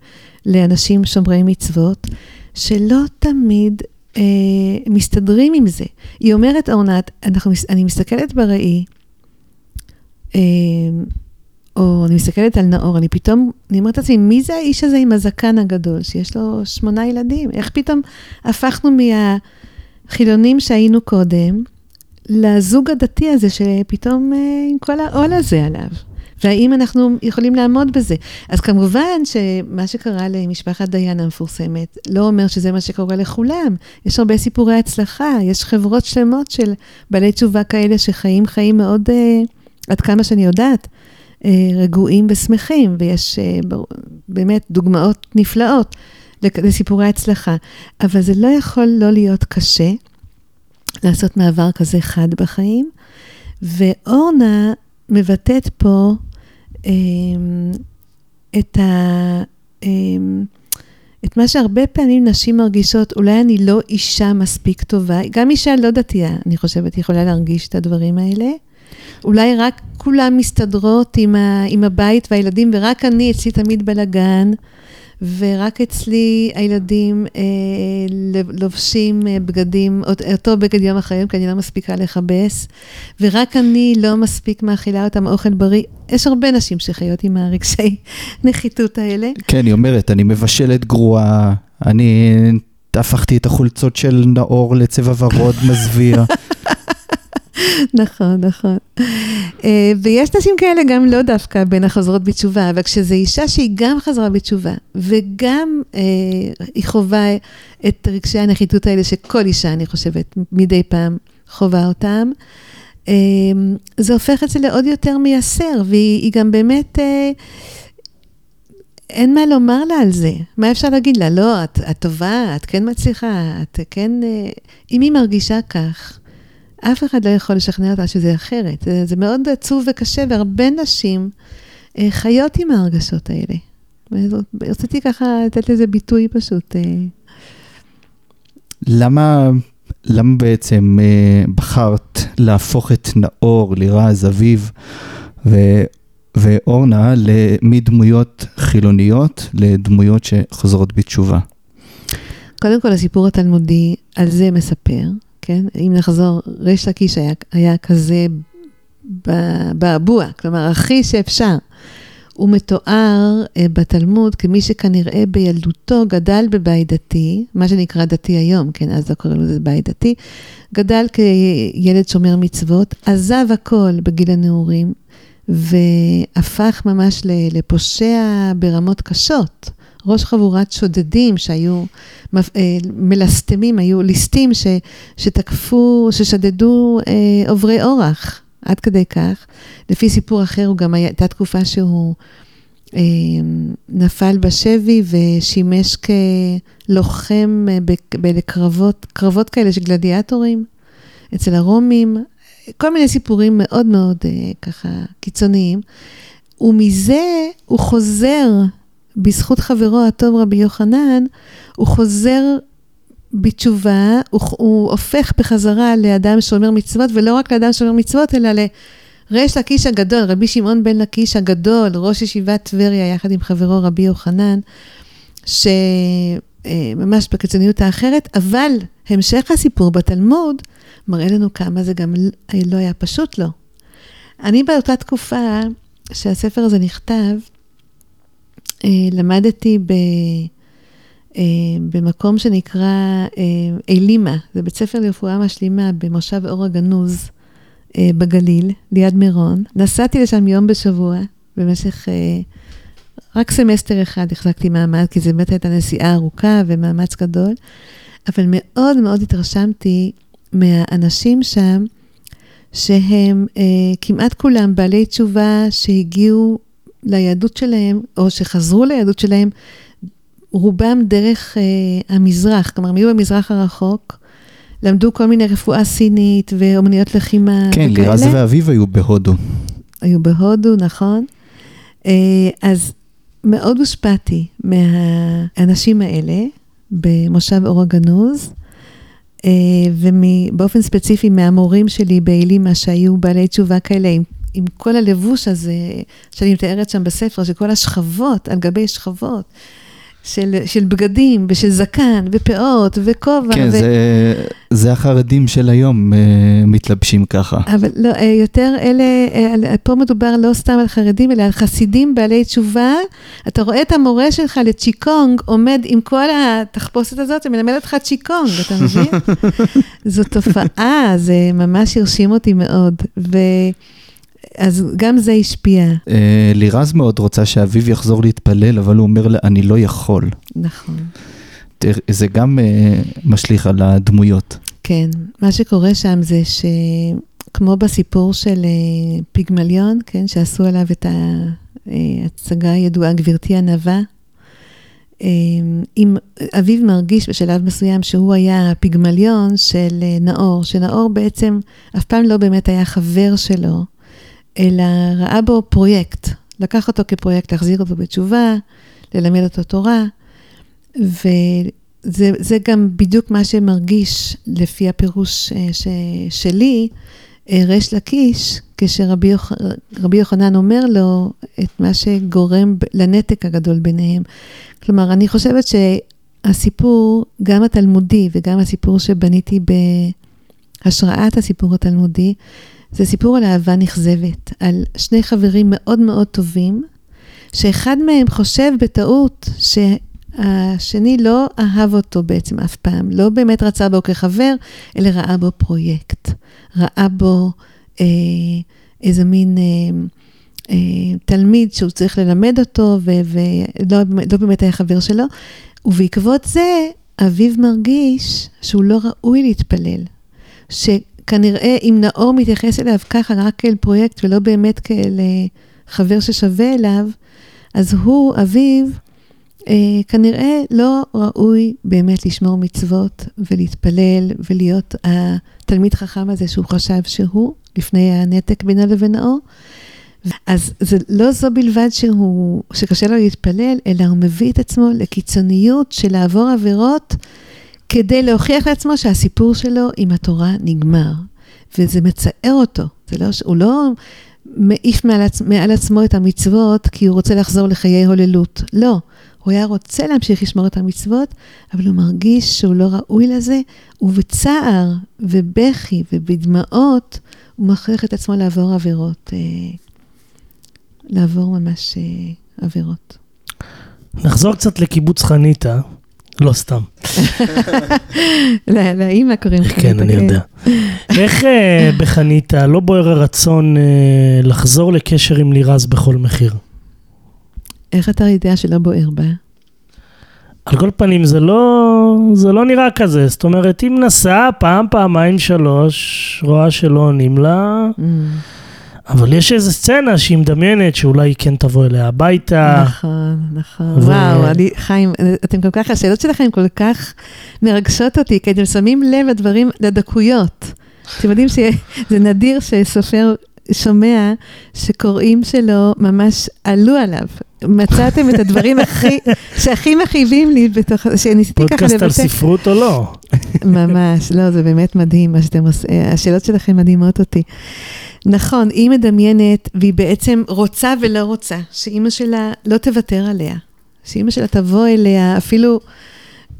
[SPEAKER 6] לאנשים שומרי מצוות, שלא תמיד אה, מסתדרים עם זה. היא אומרת, אורנת, אנחנו, אני מסתכלת בראי, אה, או אני מסתכלת על נאור, אני פתאום, אני אומרת לעצמי, מי זה האיש הזה עם הזקן הגדול, שיש לו שמונה ילדים? איך פתאום הפכנו מהחילונים שהיינו קודם, לזוג הדתי הזה, שפתאום אה, עם כל העול הזה עליו. והאם אנחנו יכולים לעמוד בזה. אז כמובן שמה שקרה למשפחת דיין המפורסמת, לא אומר שזה מה שקורה לכולם. יש הרבה סיפורי הצלחה, יש חברות שלמות של בעלי תשובה כאלה שחיים חיים מאוד, uh, עד כמה שאני יודעת, uh, רגועים ושמחים, ויש uh, באמת דוגמאות נפלאות לסיפורי הצלחה. אבל זה לא יכול לא להיות קשה לעשות מעבר כזה חד בחיים. ואורנה מבטאת פה את, ה, אמ, את מה שהרבה פעמים נשים מרגישות, אולי אני לא אישה מספיק טובה, גם אישה לא דתייה, אני חושבת, יכולה להרגיש את הדברים האלה. אולי רק כולם מסתדרות עם, ה, עם הבית והילדים, ורק אני, אצלי תמיד בלאגן. ורק אצלי הילדים אה, לובשים אה, בגדים, אותו בגד יום אחריהם, כי אני לא מספיקה לכבס, ורק אני לא מספיק מאכילה אותם אוכל בריא. יש הרבה נשים שחיות עם הרגשי נחיתות האלה.
[SPEAKER 4] כן, היא אומרת, אני מבשלת גרועה, אני הפכתי את החולצות של נאור לצבע ורוד מזוויע.
[SPEAKER 6] נכון, נכון. אה, ויש נשים כאלה גם לא דווקא בין החוזרות בתשובה, אבל כשזו אישה שהיא גם חזרה בתשובה, וגם אה, היא חווה את רגשי הנחיתות האלה שכל אישה, אני חושבת, מדי פעם חווה אותם, אה, זה הופך את זה לעוד יותר מייסר, והיא גם באמת... אה, אין מה לומר לה על זה. מה אפשר להגיד לה? לא, את, את טובה, את כן מצליחה, את כן... אה, אם היא מרגישה כך, אף אחד לא יכול לשכנע אותה שזה אחרת. זה, זה מאוד עצוב וקשה, והרבה נשים אה, חיות עם ההרגשות האלה. רציתי ככה לתת לזה ביטוי פשוט. אה.
[SPEAKER 4] למה, למה בעצם אה, בחרת להפוך את נאור, לירז, אביב ו, ואורנה מדמויות חילוניות לדמויות שחוזרות בתשובה?
[SPEAKER 6] קודם כל, הסיפור התלמודי על זה מספר. כן? אם נחזור, ריש לקיש היה, היה כזה באבוע, כלומר, הכי שאפשר. הוא מתואר uh, בתלמוד כמי שכנראה בילדותו גדל בבית דתי, מה שנקרא דתי היום, כן, אז לא קוראים לזה בית דתי, גדל כילד שומר מצוות, עזב הכל בגיל הנעורים, והפך ממש לפושע ברמות קשות. ראש חבורת שודדים שהיו אה, מלסטמים, היו ליסטים ש, שתקפו, ששדדו אה, עוברי אורח, עד כדי כך. לפי סיפור אחר, הוא גם הייתה תקופה שהוא אה, נפל בשבי ושימש כלוחם אה, בקרבות, קרבות כאלה של גלדיאטורים אצל הרומים. כל מיני סיפורים מאוד מאוד אה, ככה קיצוניים. ומזה הוא חוזר בזכות חברו הטוב רבי יוחנן, הוא חוזר בתשובה, הוא, הוא הופך בחזרה לאדם שומר מצוות, ולא רק לאדם שומר מצוות, אלא לריש לקיש הגדול, רבי שמעון בן לקיש הגדול, ראש ישיבת טבריה, יחד עם חברו רבי יוחנן, שממש בקיצוניות האחרת, אבל המשך הסיפור בתלמוד מראה לנו כמה זה גם לא היה פשוט לו. אני באותה תקופה שהספר הזה נכתב, אה, למדתי ב, אה, במקום שנקרא אה, אילימה, זה בית ספר לרפואה משלימה במושב אור הגנוז בגליל, ליד מירון. נסעתי לשם יום בשבוע, במשך רק סמסטר אחד החזקתי מעמד, כי זו באמת הייתה נסיעה ארוכה ומאמץ גדול, אבל מאוד מאוד התרשמתי מהאנשים שם, שהם אה, כמעט כולם בעלי תשובה שהגיעו ליהדות שלהם, או שחזרו ליהדות שלהם, רובם דרך אה, המזרח, כלומר, הם היו במזרח הרחוק, למדו כל מיני רפואה סינית ואומניות לחימה
[SPEAKER 4] כן,
[SPEAKER 6] וכאלה.
[SPEAKER 4] לירז ואביב היו בהודו.
[SPEAKER 6] היו בהודו, נכון? אה, אז מאוד הושפעתי מהאנשים האלה במושב אור הגנוז, אה, ובאופן ספציפי מהמורים שלי באלימה שהיו בעלי תשובה כאלה, עם, עם כל הלבוש הזה שאני מתארת שם בספר, של כל השכבות על גבי שכבות. של, של בגדים ושל זקן ופאות וכובע.
[SPEAKER 4] כן,
[SPEAKER 6] ו...
[SPEAKER 4] זה, זה החרדים של היום אה, מתלבשים ככה.
[SPEAKER 6] אבל לא, אה, יותר אלה, אה, פה מדובר לא סתם על חרדים, אלא על חסידים בעלי תשובה. אתה רואה את המורה שלך לצ'יקונג עומד עם כל התחפושת הזאת ומלמד אותך צ'יקונג, אתה מבין? זו תופעה, זה ממש הרשים אותי מאוד. ו... אז גם זה השפיע,
[SPEAKER 4] אה, לירז מאוד רוצה שאביב יחזור להתפלל, אבל הוא אומר לה, אני לא יכול.
[SPEAKER 6] נכון.
[SPEAKER 4] זה גם אה, משליך על הדמויות.
[SPEAKER 6] כן, מה שקורה שם זה שכמו בסיפור של אה, פיגמליון, כן, שעשו עליו את ההצגה הידועה, גברתי ענווה, אה, אם אביו מרגיש בשלב מסוים שהוא היה הפיגמליון של נאור, שנאור בעצם אף פעם לא באמת היה חבר שלו, אלא ראה בו פרויקט, לקח אותו כפרויקט, להחזיר אותו בתשובה, ללמד אותו תורה, וזה זה גם בדיוק מה שמרגיש לפי הפירוש אה, ש, שלי, אה, ריש לקיש, כשרבי יוח, יוחנן אומר לו את מה שגורם לנתק הגדול ביניהם. כלומר, אני חושבת שהסיפור, גם התלמודי וגם הסיפור שבניתי בהשראת הסיפור התלמודי, זה סיפור על אהבה נכזבת, על שני חברים מאוד מאוד טובים, שאחד מהם חושב בטעות שהשני לא אהב אותו בעצם אף פעם, לא באמת רצה בו כחבר, אלא ראה בו פרויקט, ראה בו אה, איזה מין... אה, אה, תלמיד שהוא צריך ללמד אותו, ולא לא באמת היה חבר שלו, ובעקבות זה, אביו מרגיש שהוא לא ראוי להתפלל. שכנראה אם נאור מתייחס אליו ככה רק כאל פרויקט ולא באמת כאל אה, חבר ששווה אליו, אז הוא, אביו, אה, כנראה לא ראוי באמת לשמור מצוות ולהתפלל ולהיות התלמיד חכם הזה שהוא חשב שהוא, לפני הנתק בינו לבין נאור. אז זה לא זו בלבד שהוא, שקשה לו להתפלל, אלא הוא מביא את עצמו לקיצוניות של לעבור עבירות כדי להוכיח לעצמו שהסיפור שלו עם התורה נגמר. וזה מצער אותו, זה לא, הוא לא מעיף מעל, עצ, מעל עצמו את המצוות כי הוא רוצה לחזור לחיי הוללות. לא, הוא היה רוצה להמשיך לשמור את המצוות, אבל הוא מרגיש שהוא לא ראוי לזה, ובצער ובכי ובדמעות הוא מכריח את עצמו לעבור עבירות, אה, לעבור ממש אה, עבירות.
[SPEAKER 5] נחזור קצת לקיבוץ חניתה, לא סתם.
[SPEAKER 6] לא- לאימא קוראים
[SPEAKER 5] כן, אני יודע. איך אה, בחניתה לא בוער הרצון אה, לחזור לקשר עם לירז בכל מחיר?
[SPEAKER 6] איך אתה יודע שלא בוער בה?
[SPEAKER 5] על כל פנים, זה לא, זה לא נראה כזה. זאת אומרת, היא מנסה פעם, פעמיים, שלוש, רואה שלא עונים לה,
[SPEAKER 6] Mm,
[SPEAKER 5] אבל יש איזו סצנה שהיא מדמיינת שאולי כן תבוא אליה הביתה.
[SPEAKER 6] נכון, נכון.
[SPEAKER 5] ו-
[SPEAKER 6] וואו, אני, חיים, אתם כל כך, השאלות שלכם כל כך מרגשות אותי, כי אתם שמים לב לדברים, לדקויות. אתם יודעים שזה נדיר שסופר שומע שקוראים שלו ממש עלו עליו. מצאתם את הדברים הכי, שהכי מכאיבים לי בתוך, שניסיתי ככה
[SPEAKER 5] פודקאסט על
[SPEAKER 6] לבטא.
[SPEAKER 5] ספרות או לא?
[SPEAKER 6] ממש, לא, זה באמת מדהים מה שאתם עושים, השאלות שלכם מדהימות אותי. נכון, היא מדמיינת, והיא בעצם רוצה ולא רוצה, שאימא שלה לא תוותר עליה. שאימא שלה תבוא אליה, אפילו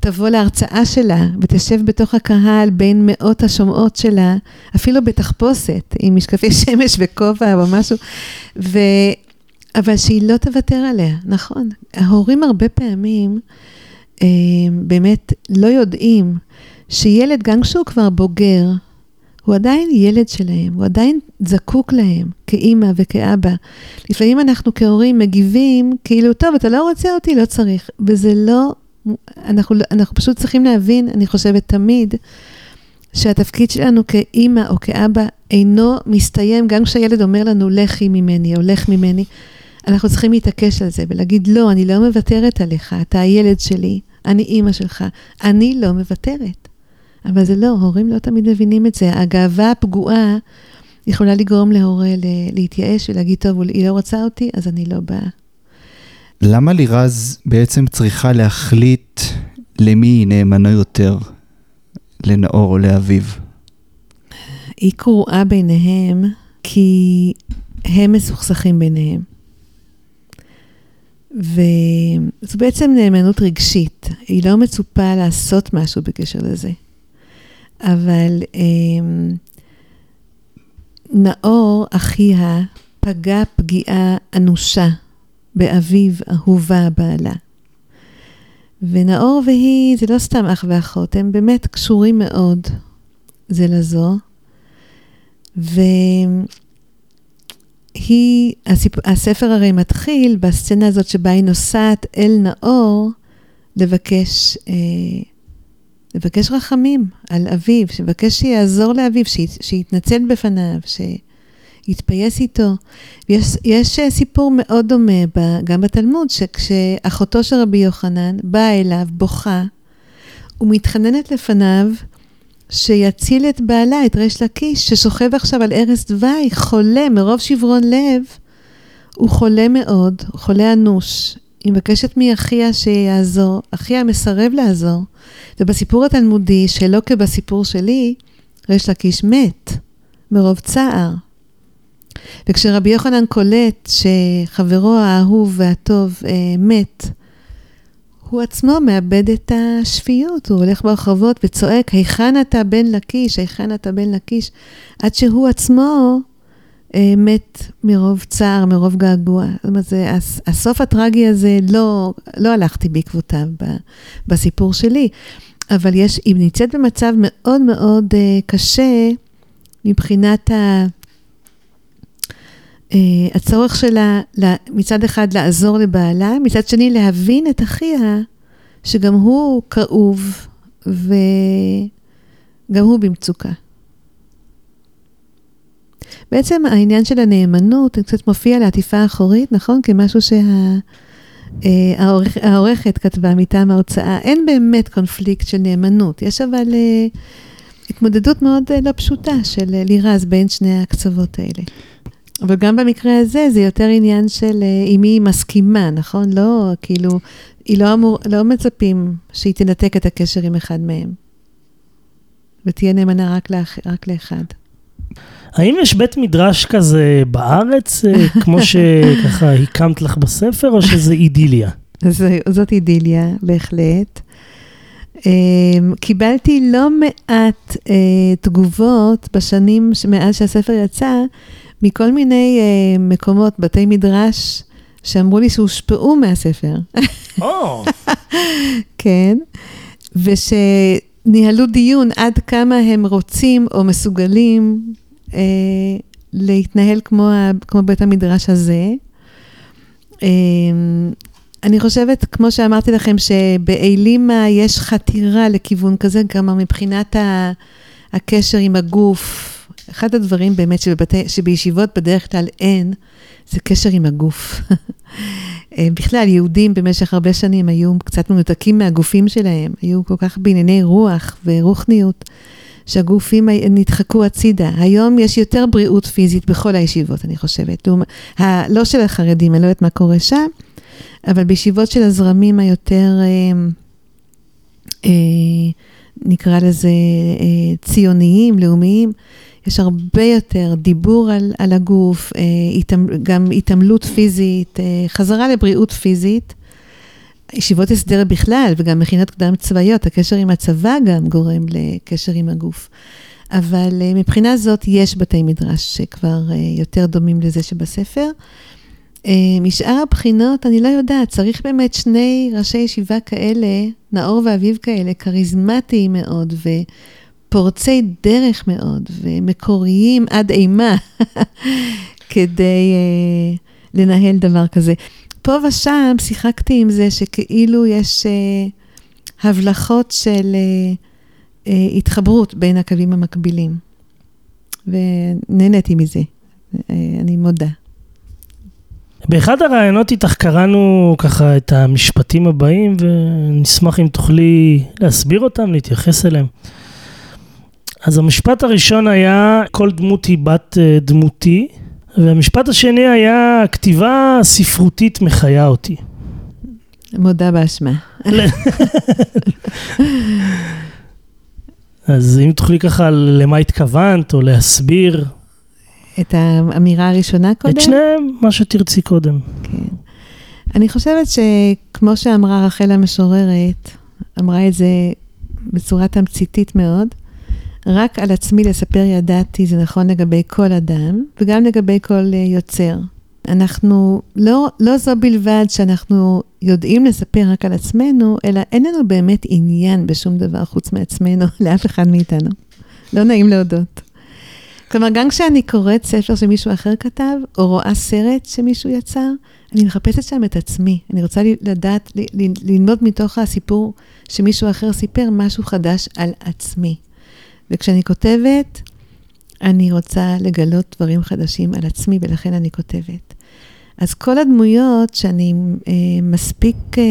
[SPEAKER 6] תבוא להרצאה שלה, ותשב בתוך הקהל בין מאות השומעות שלה, אפילו בתחפושת, עם משקפי שמש וכובע או משהו, ו... אבל שהיא לא תוותר עליה, נכון. ההורים הרבה פעמים אה, באמת לא יודעים שילד, גם כשהוא כבר בוגר, הוא עדיין ילד שלהם, הוא עדיין זקוק להם כאימא וכאבא. לפעמים אנחנו כהורים מגיבים כאילו, טוב, אתה לא רוצה אותי, לא צריך. וזה לא, אנחנו, אנחנו פשוט צריכים להבין, אני חושבת תמיד, שהתפקיד שלנו כאימא או כאבא אינו מסתיים, גם כשהילד אומר לנו, לכי ממני או לך ממני, אנחנו צריכים להתעקש על זה ולהגיד, לא, אני לא מוותרת עליך, אתה הילד שלי, אני אימא שלך, אני לא מוותרת. אבל זה לא, הורים לא תמיד מבינים את זה. הגאווה הפגועה יכולה לגרום להורה להתייאש ולהגיד, טוב, היא לא רוצה אותי, אז אני לא באה.
[SPEAKER 4] למה לירז בעצם צריכה להחליט למי היא נאמנה יותר, לנאור או לאביו?
[SPEAKER 6] היא קרועה ביניהם כי הם מסוכסכים ביניהם. וזו בעצם נאמנות רגשית, היא לא מצופה לעשות משהו בקשר לזה. אבל אה, נאור, אחיה, פגע פגיעה אנושה באביו, אהובה, בעלה. ונאור והיא, זה לא סתם אח ואחות, הם באמת קשורים מאוד זה לזו. והיא, הסיפ... הספר הרי מתחיל בסצנה הזאת שבה היא נוסעת אל נאור לבקש, אה, לבקש רחמים על אביו, שבקש שיעזור לאביו, שיתנצל בפניו, שיתפייס איתו. יש, יש סיפור מאוד דומה ב, גם בתלמוד, שכשאחותו של רבי יוחנן באה אליו, בוכה, ומתחננת לפניו, שיציל את בעלה, את ריש לקיש, ששוכב עכשיו על ערש דווי, חולה, מרוב שברון לב, הוא חולה מאוד, הוא חולה אנוש. היא מבקשת מאחיה שיעזור, אחיה מסרב לעזור. ובסיפור התלמודי, שלא כבסיפור שלי, ריש לקיש מת, מרוב צער. וכשרבי יוחנן קולט שחברו האהוב והטוב אה, מת, הוא עצמו מאבד את השפיות, הוא הולך ברחובות וצועק, היכן אתה בן לקיש, היכן אתה בן לקיש, עד שהוא עצמו אה, מת מרוב צער, מרוב געגוע. זאת אומרת, זה, הסוף הטרגי הזה, לא, לא הלכתי בעקבותיו ב, בסיפור שלי, אבל יש, היא נמצאת במצב מאוד מאוד אה, קשה מבחינת ה... Uh, הצורך שלה מצד אחד לעזור לבעלה, מצד שני להבין את אחיה, שגם הוא כאוב וגם הוא במצוקה. בעצם העניין של הנאמנות קצת מופיע לעטיפה האחורית, נכון? כמשהו שהעורכת uh, כתבה מטעם ההוצאה. אין באמת קונפליקט של נאמנות, יש אבל uh, התמודדות מאוד לא פשוטה של לירז בין שני הקצוות האלה. אבל גם במקרה הזה, זה יותר עניין של אם היא מסכימה, נכון? לא, כאילו, היא לא אמור, לא מצפים שהיא תנתק את הקשר עם אחד מהם. ותהיה נאמנה רק, לאח, רק לאחד.
[SPEAKER 5] האם יש בית מדרש כזה בארץ, כמו שככה הקמת לך בספר, או שזה אידיליה?
[SPEAKER 6] אז זאת אידיליה, בהחלט. קיבלתי לא מעט תגובות בשנים מאז שהספר יצא, מכל מיני uh, מקומות, בתי מדרש, שאמרו לי שהושפעו מהספר.
[SPEAKER 5] או.
[SPEAKER 6] כן, ושניהלו דיון עד כמה הם רוצים או מסוגלים uh, להתנהל כמו, כמו בית המדרש הזה. Uh, אני חושבת, כמו שאמרתי לכם, שבאלימה יש חתירה לכיוון כזה, כלומר מבחינת ה, הקשר עם הגוף, אחד הדברים באמת שבבתי, שבישיבות בדרך כלל אין, זה קשר עם הגוף. אה, בכלל, יהודים במשך הרבה שנים היו קצת מנותקים מהגופים שלהם, היו כל כך בענייני רוח ורוחניות, שהגופים נדחקו הצידה. היום יש יותר בריאות פיזית בכל הישיבות, אני חושבת. לא של החרדים, אני לא יודעת מה קורה שם, אבל בישיבות של הזרמים היותר... אה, אה, נקרא לזה ציוניים, לאומיים, יש הרבה יותר דיבור על, על הגוף, אה, גם התעמלות פיזית, אה, חזרה לבריאות פיזית. ישיבות הסדר בכלל, וגם מכינות קדם צבאיות, הקשר עם הצבא גם גורם לקשר עם הגוף. אבל אה, מבחינה זאת יש בתי מדרש שכבר יותר דומים לזה שבספר. משאר הבחינות, אני לא יודעת, צריך באמת שני ראשי ישיבה כאלה, נאור ואביב כאלה, כריזמטיים מאוד, ו... פורצי דרך מאוד ומקוריים עד אימה כדי uh, לנהל דבר כזה. פה ושם שיחקתי עם זה שכאילו יש uh, הבלחות של uh, uh, התחברות בין הקווים המקבילים. ונהניתי מזה, uh, אני מודה.
[SPEAKER 5] באחד הראיונות איתך קראנו ככה את המשפטים הבאים, ונשמח אם תוכלי להסביר אותם, להתייחס אליהם. אז המשפט הראשון היה, כל דמות היא בת אה, דמותי, והמשפט השני היה, כתיבה ספרותית מחיה אותי.
[SPEAKER 6] מודה באשמה.
[SPEAKER 5] אז אם תוכלי ככה למה התכוונת, או להסביר,
[SPEAKER 6] את האמירה הראשונה קודם?
[SPEAKER 5] את שניהם, מה שתרצי קודם.
[SPEAKER 6] כן. אני חושבת שכמו שאמרה רחל המשוררת, אמרה את זה בצורה תמציתית מאוד, רק על עצמי לספר ידעתי, זה נכון לגבי כל אדם, וגם לגבי כל אה, יוצר. אנחנו, לא, לא זו בלבד שאנחנו יודעים לספר רק על עצמנו, אלא אין לנו באמת עניין בשום דבר חוץ מעצמנו, לאף אחד מאיתנו. לא נעים להודות. כלומר, גם כשאני קוראת ספר שמישהו אחר כתב, או רואה סרט שמישהו יצר, אני מחפשת שם את עצמי. אני רוצה לדעת, ללמוד מתוך הסיפור שמישהו אחר סיפר משהו חדש על עצמי. וכשאני כותבת, אני רוצה לגלות דברים חדשים על עצמי, ולכן אני כותבת. אז כל הדמויות שאני אה, מספיק אה,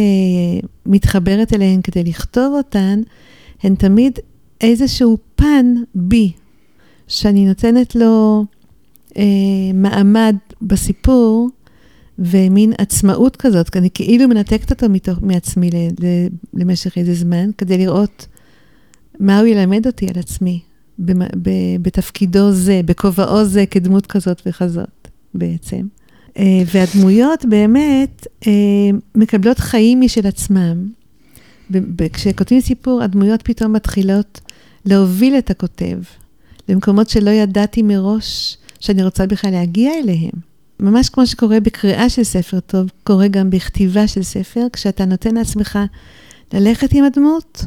[SPEAKER 6] מתחברת אליהן כדי לכתוב אותן, הן תמיד איזשהו פן בי, שאני נותנת לו אה, מעמד בסיפור, ומין עצמאות כזאת, כי אני כאילו מנתקת אותו מתוך, מעצמי ל, ל, למשך איזה זמן, כדי לראות מה הוא ילמד אותי על עצמי, ב, ב, בתפקידו זה, בכובעו זה, כדמות כזאת וכזאת בעצם. אה, והדמויות באמת אה, מקבלות חיים משל עצמם. כשכותבים סיפור, הדמויות פתאום מתחילות להוביל את הכותב למקומות שלא ידעתי מראש שאני רוצה בכלל להגיע אליהם. ממש כמו שקורה בקריאה של ספר טוב, קורה גם בכתיבה של ספר, כשאתה נותן לעצמך ללכת עם הדמות,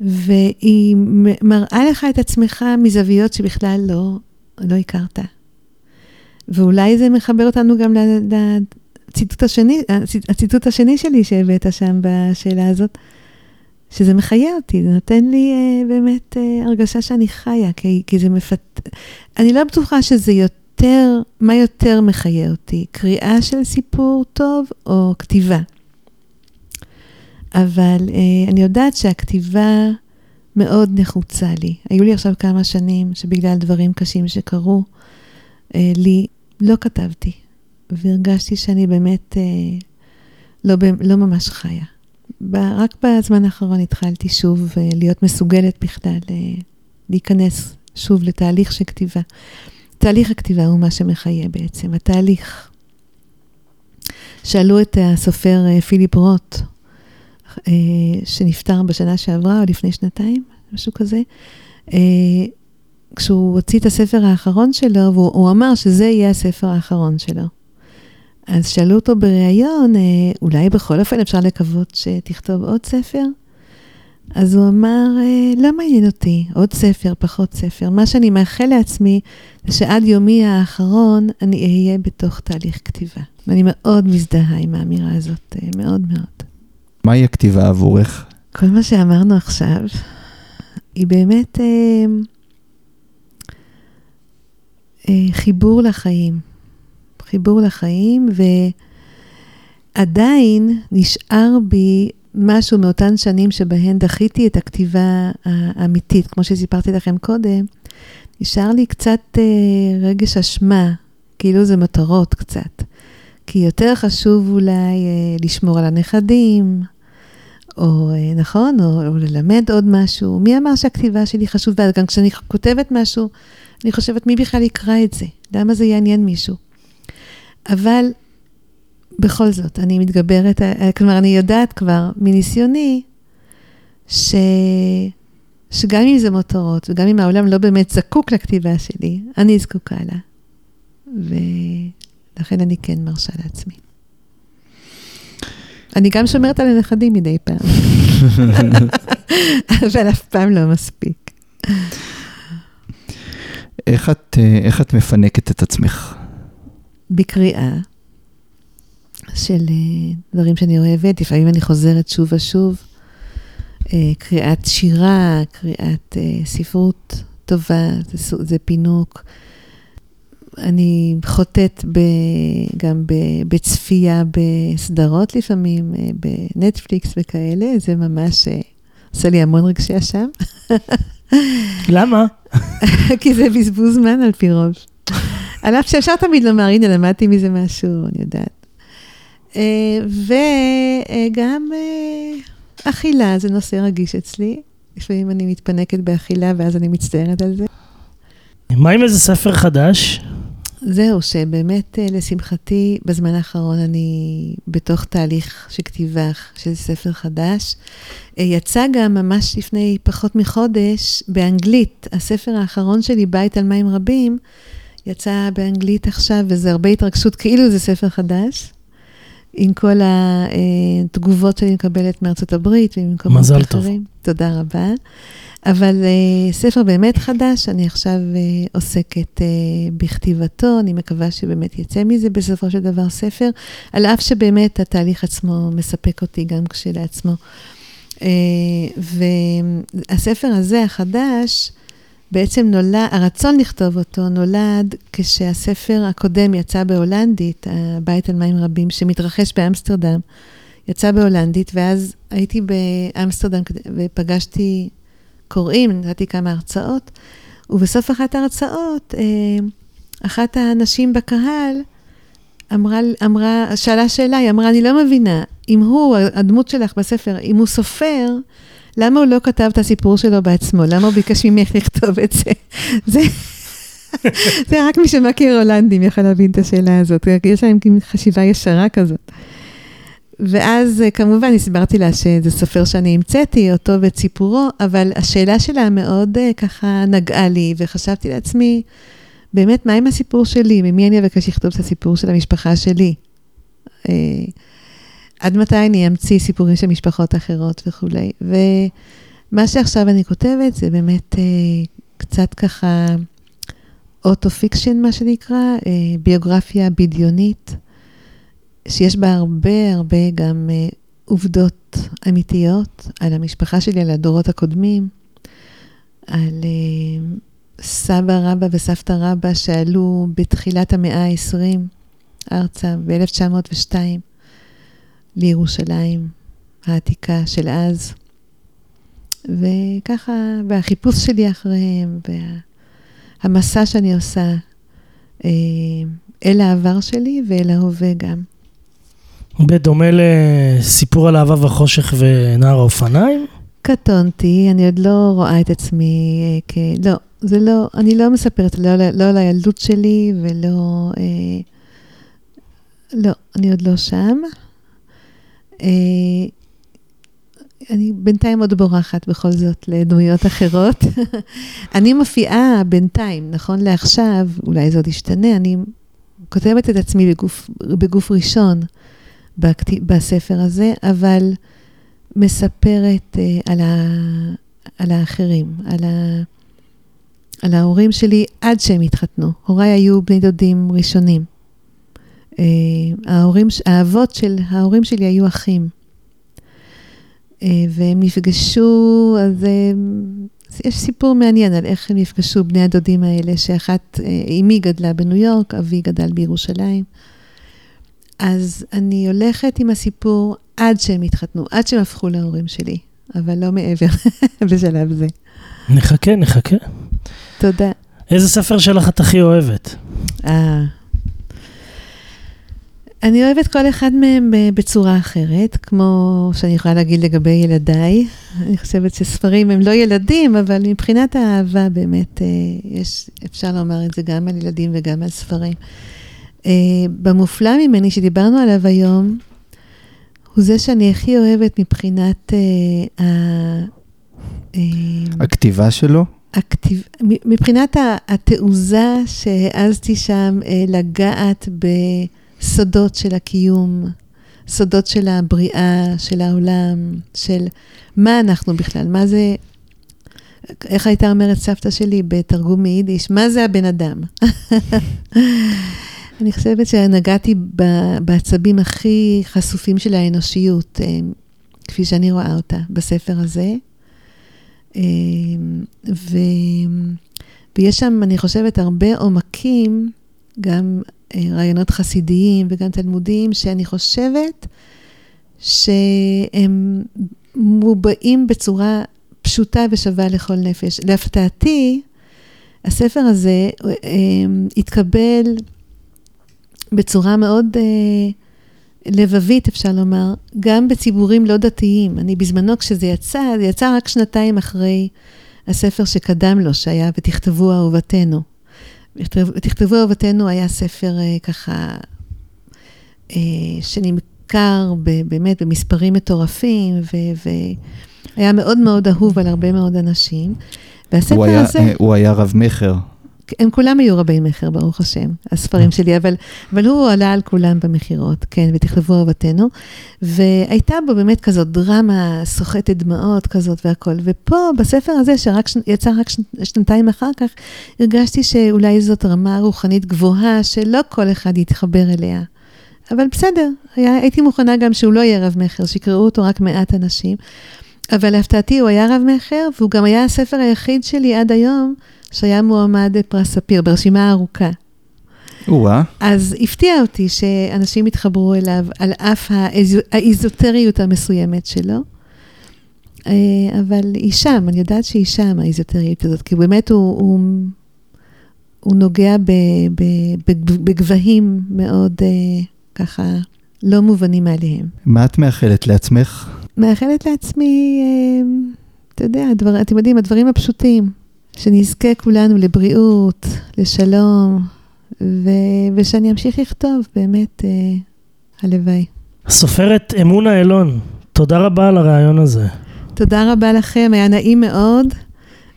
[SPEAKER 6] והיא מראה לך את עצמך מזוויות שבכלל לא, לא הכרת. ואולי זה מחבר אותנו גם לציטוט השני, הציטוט השני שלי שהבאת שם בשאלה הזאת, שזה מחיה אותי, זה נותן לי uh, באמת uh, הרגשה שאני חיה, כי, כי זה מפת... אני לא בטוחה שזה יותר, מה יותר מחיה אותי, קריאה של סיפור טוב או כתיבה. אבל uh, אני יודעת שהכתיבה מאוד נחוצה לי. היו לי עכשיו כמה שנים שבגלל דברים קשים שקרו uh, לי, לא כתבתי, והרגשתי שאני באמת uh, לא, לא ממש חיה. רק בזמן האחרון התחלתי שוב אה, להיות מסוגלת בכלל אה, להיכנס שוב לתהליך של כתיבה. תהליך הכתיבה הוא מה שמחיה בעצם, התהליך. שאלו את הסופר אה, פיליפ רוט, שנפטר בשנה שעברה או לפני שנתיים, משהו כזה, כשהוא הוציא את הספר האחרון שלו, והוא אמר שזה יהיה הספר האחרון שלו. אז שאלו אותו בריאיון, אה, אולי בכל אופן אפשר לקוות שתכתוב עוד ספר? אז הוא אמר, אה, לא מעניין אותי, עוד ספר, פחות ספר. מה שאני מאחל לעצמי, זה שעד יומי האחרון אני אהיה בתוך תהליך כתיבה. ואני מאוד מזדהה עם האמירה הזאת, אה, מאוד מאוד.
[SPEAKER 4] מהי הכתיבה עבורך?
[SPEAKER 6] כל מה שאמרנו עכשיו, היא באמת אה, אה, חיבור לחיים. חיבור לחיים, ועדיין נשאר בי משהו מאותן שנים שבהן דחיתי את הכתיבה האמיתית, כמו שסיפרתי לכם קודם, נשאר לי קצת אה, רגש אשמה, כאילו זה מטרות קצת. כי יותר חשוב אולי אה, לשמור על הנכדים, או אה, נכון, או, או ללמד עוד משהו. מי אמר שהכתיבה שלי חשובה? גם כשאני כותבת משהו, אני חושבת, מי בכלל יקרא את זה? למה זה יעניין מישהו? אבל בכל זאת, אני מתגברת, אה, כלומר, אני יודעת כבר מניסיוני, ש... שגם אם זה מותרות, וגם אם העולם לא באמת זקוק לכתיבה שלי, אני זקוקה לה. ולכן אני כן מרשה לעצמי. אני גם שומרת על הנכדים מדי פעם, אבל אף פעם לא מספיק.
[SPEAKER 4] איך את, אה, איך את מפנקת את עצמך?
[SPEAKER 6] בקריאה של אה, דברים שאני אוהבת, לפעמים אני חוזרת שוב ושוב. אה, קריאת שירה, קריאת אה, ספרות טובה, זה, זה פינוק. אני חוטאת ב, גם ב, בצפייה בסדרות לפעמים, בנטפליקס וכאלה, זה ממש עושה לי המון רגשי אשם.
[SPEAKER 5] למה?
[SPEAKER 6] כי זה בזבוז זמן על פי רוב. על אף שאפשר תמיד לומר, הנה, למדתי מזה משהו, אני יודעת. אה, וגם אה, אכילה זה נושא רגיש אצלי. לפעמים אני מתפנקת באכילה ואז אני מצטערת על זה.
[SPEAKER 5] מה עם איזה ספר חדש?
[SPEAKER 6] זהו, שבאמת, אה, לשמחתי, בזמן האחרון אני בתוך תהליך של כתיבה של ספר חדש. יצא גם ממש לפני פחות מחודש באנגלית, הספר האחרון שלי, בית על מים רבים, יצא באנגלית עכשיו, וזה הרבה התרגשות, כאילו זה ספר חדש. עם כל התגובות שאני מקבלת מארצות הברית וממקומות אחרים.
[SPEAKER 5] מזל טוב.
[SPEAKER 6] תודה רבה. אבל uh, ספר באמת חדש, אני עכשיו uh, עוסקת uh, בכתיבתו, אני מקווה שבאמת יצא מזה בסופו של דבר ספר, על אף שבאמת התהליך עצמו מספק אותי גם כשלעצמו. והספר הזה, החדש, בעצם נולד, הרצון לכתוב אותו נולד כשהספר הקודם יצא בהולנדית, הבית על מים רבים, שמתרחש באמסטרדם, יצא בהולנדית, ואז הייתי באמסטרדם ופגשתי קוראים, נתתי כמה הרצאות, ובסוף אחת ההרצאות, אה, אחת הנשים בקהל אמרה, אמרה, שאלה שאלה, היא אמרה, אני לא מבינה, אם הוא, הדמות שלך בספר, אם הוא סופר, למה הוא לא כתב את הסיפור שלו בעצמו? למה הוא ביקש ממך לכתוב את זה? זה... זה רק מי שמכיר הולנדים יכול להבין את השאלה הזאת, יש להם חשיבה ישרה כזאת. ואז אה, כמובן הסברתי לה שזה סופר שאני המצאתי, אותו ואת סיפורו, אבל השאלה שלה מאוד אה, ככה נגעה לי, וחשבתי לעצמי, באמת, מה עם הסיפור שלי? ממי אני אבקש לכתוב את הסיפור של המשפחה שלי? אה, עד מתי אני אמציא סיפורים של משפחות אחרות וכולי. ומה שעכשיו אני כותבת זה באמת קצת ככה auto-fiction, מה שנקרא, ביוגרפיה בדיונית. שיש בה הרבה הרבה גם uh, עובדות אמיתיות על המשפחה שלי, על הדורות הקודמים, על uh, סבא רבא וסבתא רבא שעלו בתחילת המאה ה-20 ארצה ב-1902 לירושלים העתיקה של אז. וככה, והחיפוש שלי אחריהם, והמסע שאני עושה אה, אל העבר שלי ואל ההווה גם.
[SPEAKER 5] בדומה לסיפור על אהבה וחושך ונער האופניים?
[SPEAKER 6] קטונתי, אני עוד לא רואה את עצמי אה, כ... לא, זה לא, אני לא מספרת לא, לא על הילדות שלי ולא... אה, לא, אני עוד לא שם. אה, אני בינתיים עוד בורחת בכל זאת לדמויות אחרות. אני מופיעה בינתיים, נכון לעכשיו, אולי זה עוד ישתנה, אני כותבת את עצמי בגוף, בגוף ראשון. בספר הזה, אבל מספרת uh, על, ה, על האחרים, על, ה, על ההורים שלי עד שהם התחתנו. הוריי היו בני דודים ראשונים. Uh, ההורים, האבות של ההורים שלי היו אחים. Uh, והם נפגשו, אז uh, יש סיפור מעניין על איך הם נפגשו, בני הדודים האלה, שאחת, אמי גדלה בניו יורק, אבי גדל בירושלים. אז אני הולכת עם הסיפור עד שהם התחתנו, עד שהם הפכו להורים שלי, אבל לא מעבר בשלב זה.
[SPEAKER 5] נחכה, נחכה.
[SPEAKER 6] תודה.
[SPEAKER 5] איזה ספר שלך את הכי אוהבת?
[SPEAKER 6] אה... אני אוהבת כל אחד מהם בצורה אחרת, כמו שאני יכולה להגיד לגבי ילדיי. אני חושבת שספרים הם לא ילדים, אבל מבחינת האהבה באמת, אה, יש, אפשר לומר את זה גם על ילדים וגם על ספרים. אה, במופלא ממני שדיברנו עליו היום, הוא זה שאני הכי אוהבת מבחינת אה, ה...
[SPEAKER 4] הכתיבה שלו?
[SPEAKER 6] הכתיב... מבחינת התעוזה שהעזתי שם לגעת בסודות של הקיום, סודות של הבריאה, של העולם, של מה אנחנו בכלל, מה זה, איך הייתה אומרת סבתא שלי בתרגום מיידיש, מה זה הבן אדם? אני חושבת שנגעתי בעצבים הכי חשופים של האנושיות, אה, כפי שאני רואה אותה בספר הזה. אה, ו... ויש שם, אני חושבת, הרבה עומקים, גם אה, רעיונות חסידיים וגם תלמודיים, שאני חושבת שהם מובעים בצורה פשוטה ושווה לכל נפש. להפתעתי, הספר הזה אה, התקבל בצורה מאוד אה, לבבית, אפשר לומר, גם בציבורים לא דתיים. אני בזמנו, כשזה יצא, זה יצא רק שנתיים אחרי הספר שקדם לו, שהיה ותכתבו אהובתנו. ותכתבו אהובתנו היה ספר אה, ככה, אה, שנמכר באמת במספרים מטורפים, והיה מאוד מאוד אהוב על הרבה מאוד אנשים. והספר
[SPEAKER 4] הוא היה,
[SPEAKER 6] הזה...
[SPEAKER 4] אה, הוא היה רב-מכר.
[SPEAKER 6] הם כולם היו רבי מכר, ברוך השם, הספרים שלי, אבל, אבל הוא עלה על כולם במכירות, כן, ותכתבו אהבתנו. והייתה בו באמת כזאת דרמה סוחטת דמעות כזאת והכול. ופה, בספר הזה, שיצא רק שנתיים אחר כך, הרגשתי שאולי זאת רמה רוחנית גבוהה, שלא כל אחד יתחבר אליה. אבל בסדר, היה, הייתי מוכנה גם שהוא לא יהיה רב מכר, שיקראו אותו רק מעט אנשים. אבל להפתעתי, הוא היה רב מכר, והוא גם היה הספר היחיד שלי עד היום, שהיה מועמד לפרס ספיר, ברשימה הארוכה.
[SPEAKER 4] או-אה.
[SPEAKER 6] אז הפתיע אותי שאנשים התחברו אליו על אף האיזוטריות המסוימת שלו. אה, אבל היא שם, אני יודעת שהיא שם, האיזוטריות הזאת, כי באמת הוא, הוא, הוא נוגע ב, ב, ב, בגבהים מאוד uh, ככה לא מובנים מאליהם.
[SPEAKER 4] מה את מאחלת לעצמך?
[SPEAKER 6] מאחלת לעצמי, uh, אתה יודע, הדבר, אתם יודעים, הדברים הפשוטים. שנזכה כולנו לבריאות, לשלום, ו... ושאני אמשיך לכתוב, באמת, אה, הלוואי.
[SPEAKER 5] הסופרת אמונה אלון, תודה רבה על הרעיון הזה.
[SPEAKER 6] תודה רבה לכם, היה נעים מאוד,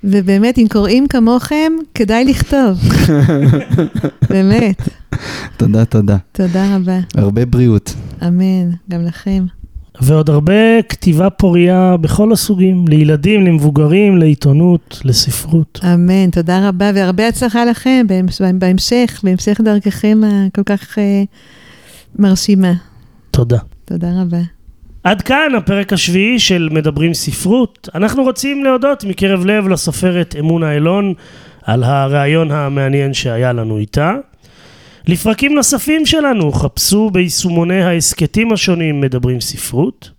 [SPEAKER 6] ובאמת, אם קוראים כמוכם, כדאי לכתוב. באמת.
[SPEAKER 4] תודה, תודה.
[SPEAKER 6] תודה רבה.
[SPEAKER 4] הרבה בריאות.
[SPEAKER 6] אמן, גם לכם.
[SPEAKER 5] ועוד הרבה כתיבה פורייה בכל הסוגים, לילדים, למבוגרים, לעיתונות, לספרות.
[SPEAKER 6] אמן, תודה רבה, והרבה הצלחה לכם בהמשך, בהמשך דרככם הכל כך uh, מרשימה.
[SPEAKER 5] תודה.
[SPEAKER 6] תודה רבה.
[SPEAKER 5] עד כאן הפרק השביעי של מדברים ספרות. אנחנו רוצים להודות מקרב לב לסופרת אמונה אילון על הריאיון המעניין שהיה לנו איתה. לפרקים נוספים שלנו חפשו ביישומוני ההסכתים השונים מדברים ספרות.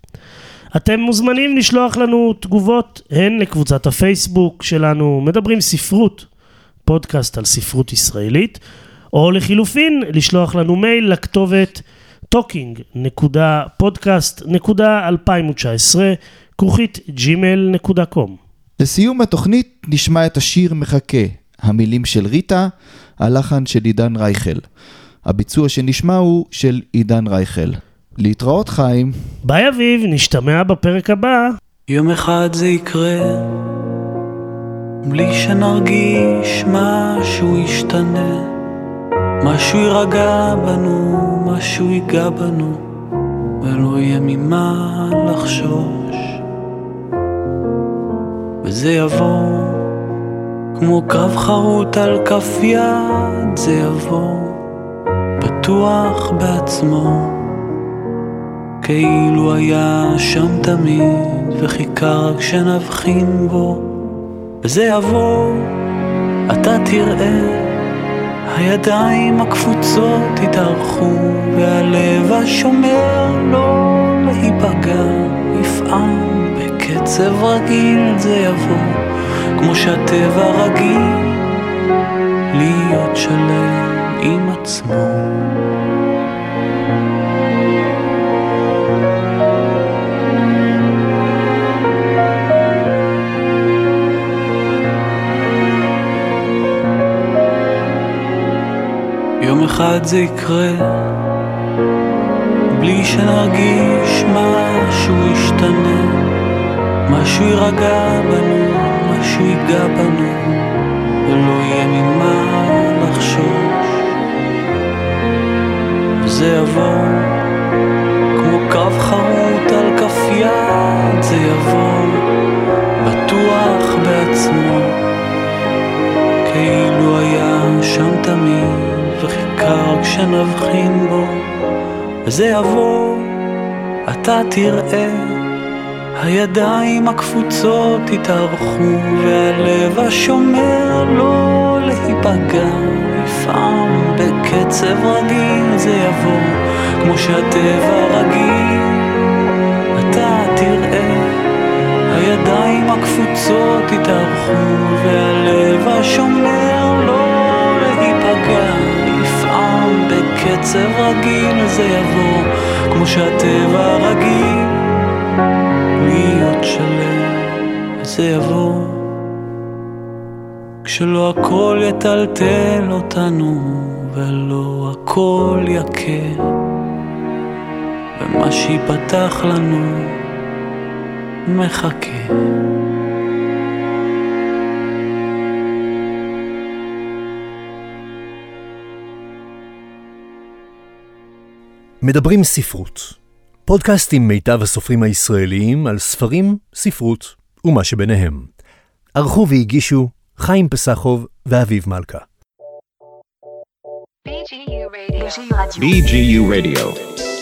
[SPEAKER 5] אתם מוזמנים לשלוח לנו תגובות הן לקבוצת הפייסבוק שלנו מדברים ספרות, פודקאסט על ספרות ישראלית, או לחילופין לשלוח לנו מייל לכתובת talking.podcast.2019 כרוכית gmail.com
[SPEAKER 4] לסיום התוכנית נשמע את השיר מחכה, המילים של ריטה, הלחן של עידן רייכל. הביצוע שנשמע הוא של עידן רייכל. להתראות חיים.
[SPEAKER 5] ביי אביב, נשתמע בפרק הבא.
[SPEAKER 7] יום אחד זה יקרה, בלי שנרגיש משהו ישתנה. משהו יירגע בנו, משהו ייגע בנו, ולא יהיה ממה לחשוש. וזה יבוא כמו קרב חרוט על כף יד, זה יבוא בטוח בעצמו, כאילו היה שם תמיד, וחיכה רק שנבחין בו, וזה יבוא, אתה תראה, הידיים הקפוצות יתארכו, והלב השומר לא להיפגע, יפעם בקצב רגיל זה יבוא. כמו שהטבע רגיל להיות שלם עם עצמו. יום אחד זה יקרה, בלי שנרגיש משהו ישתנה, משהו יירגע בנו. משהו ייגע בנו, ולא יהיה ממה לחשוש. וזה יבוא, כמו קו חרוט על כף יד, זה יבוא, בטוח בעצמו, כאילו היה שם תמיד, וחיכה רק שנבחין בו. וזה יבוא, אתה תראה. הידיים הקפוצות התארכו, והלב השומר לא להיפגע. יפעם בקצב רגיל זה יבוא, כמו שהטבע רגיל. אתה תראה, הידיים הקפוצות התארכו, והלב השומר לא להיפגע, יפעם בקצב רגיל, זה יבוא, כמו שהטבע רגיל, להיות שלם, זה יבוא. כשלא הכל יטלטל אותנו, ולא הכל יכה, ומה שיפתח לנו מחכה.
[SPEAKER 3] מדברים ספרות. פודקאסט עם מיטב הסופרים הישראליים על ספרים, ספרות ומה שביניהם. ערכו והגישו חיים פסחוב ואביב מלכה.
[SPEAKER 2] BGU Radio.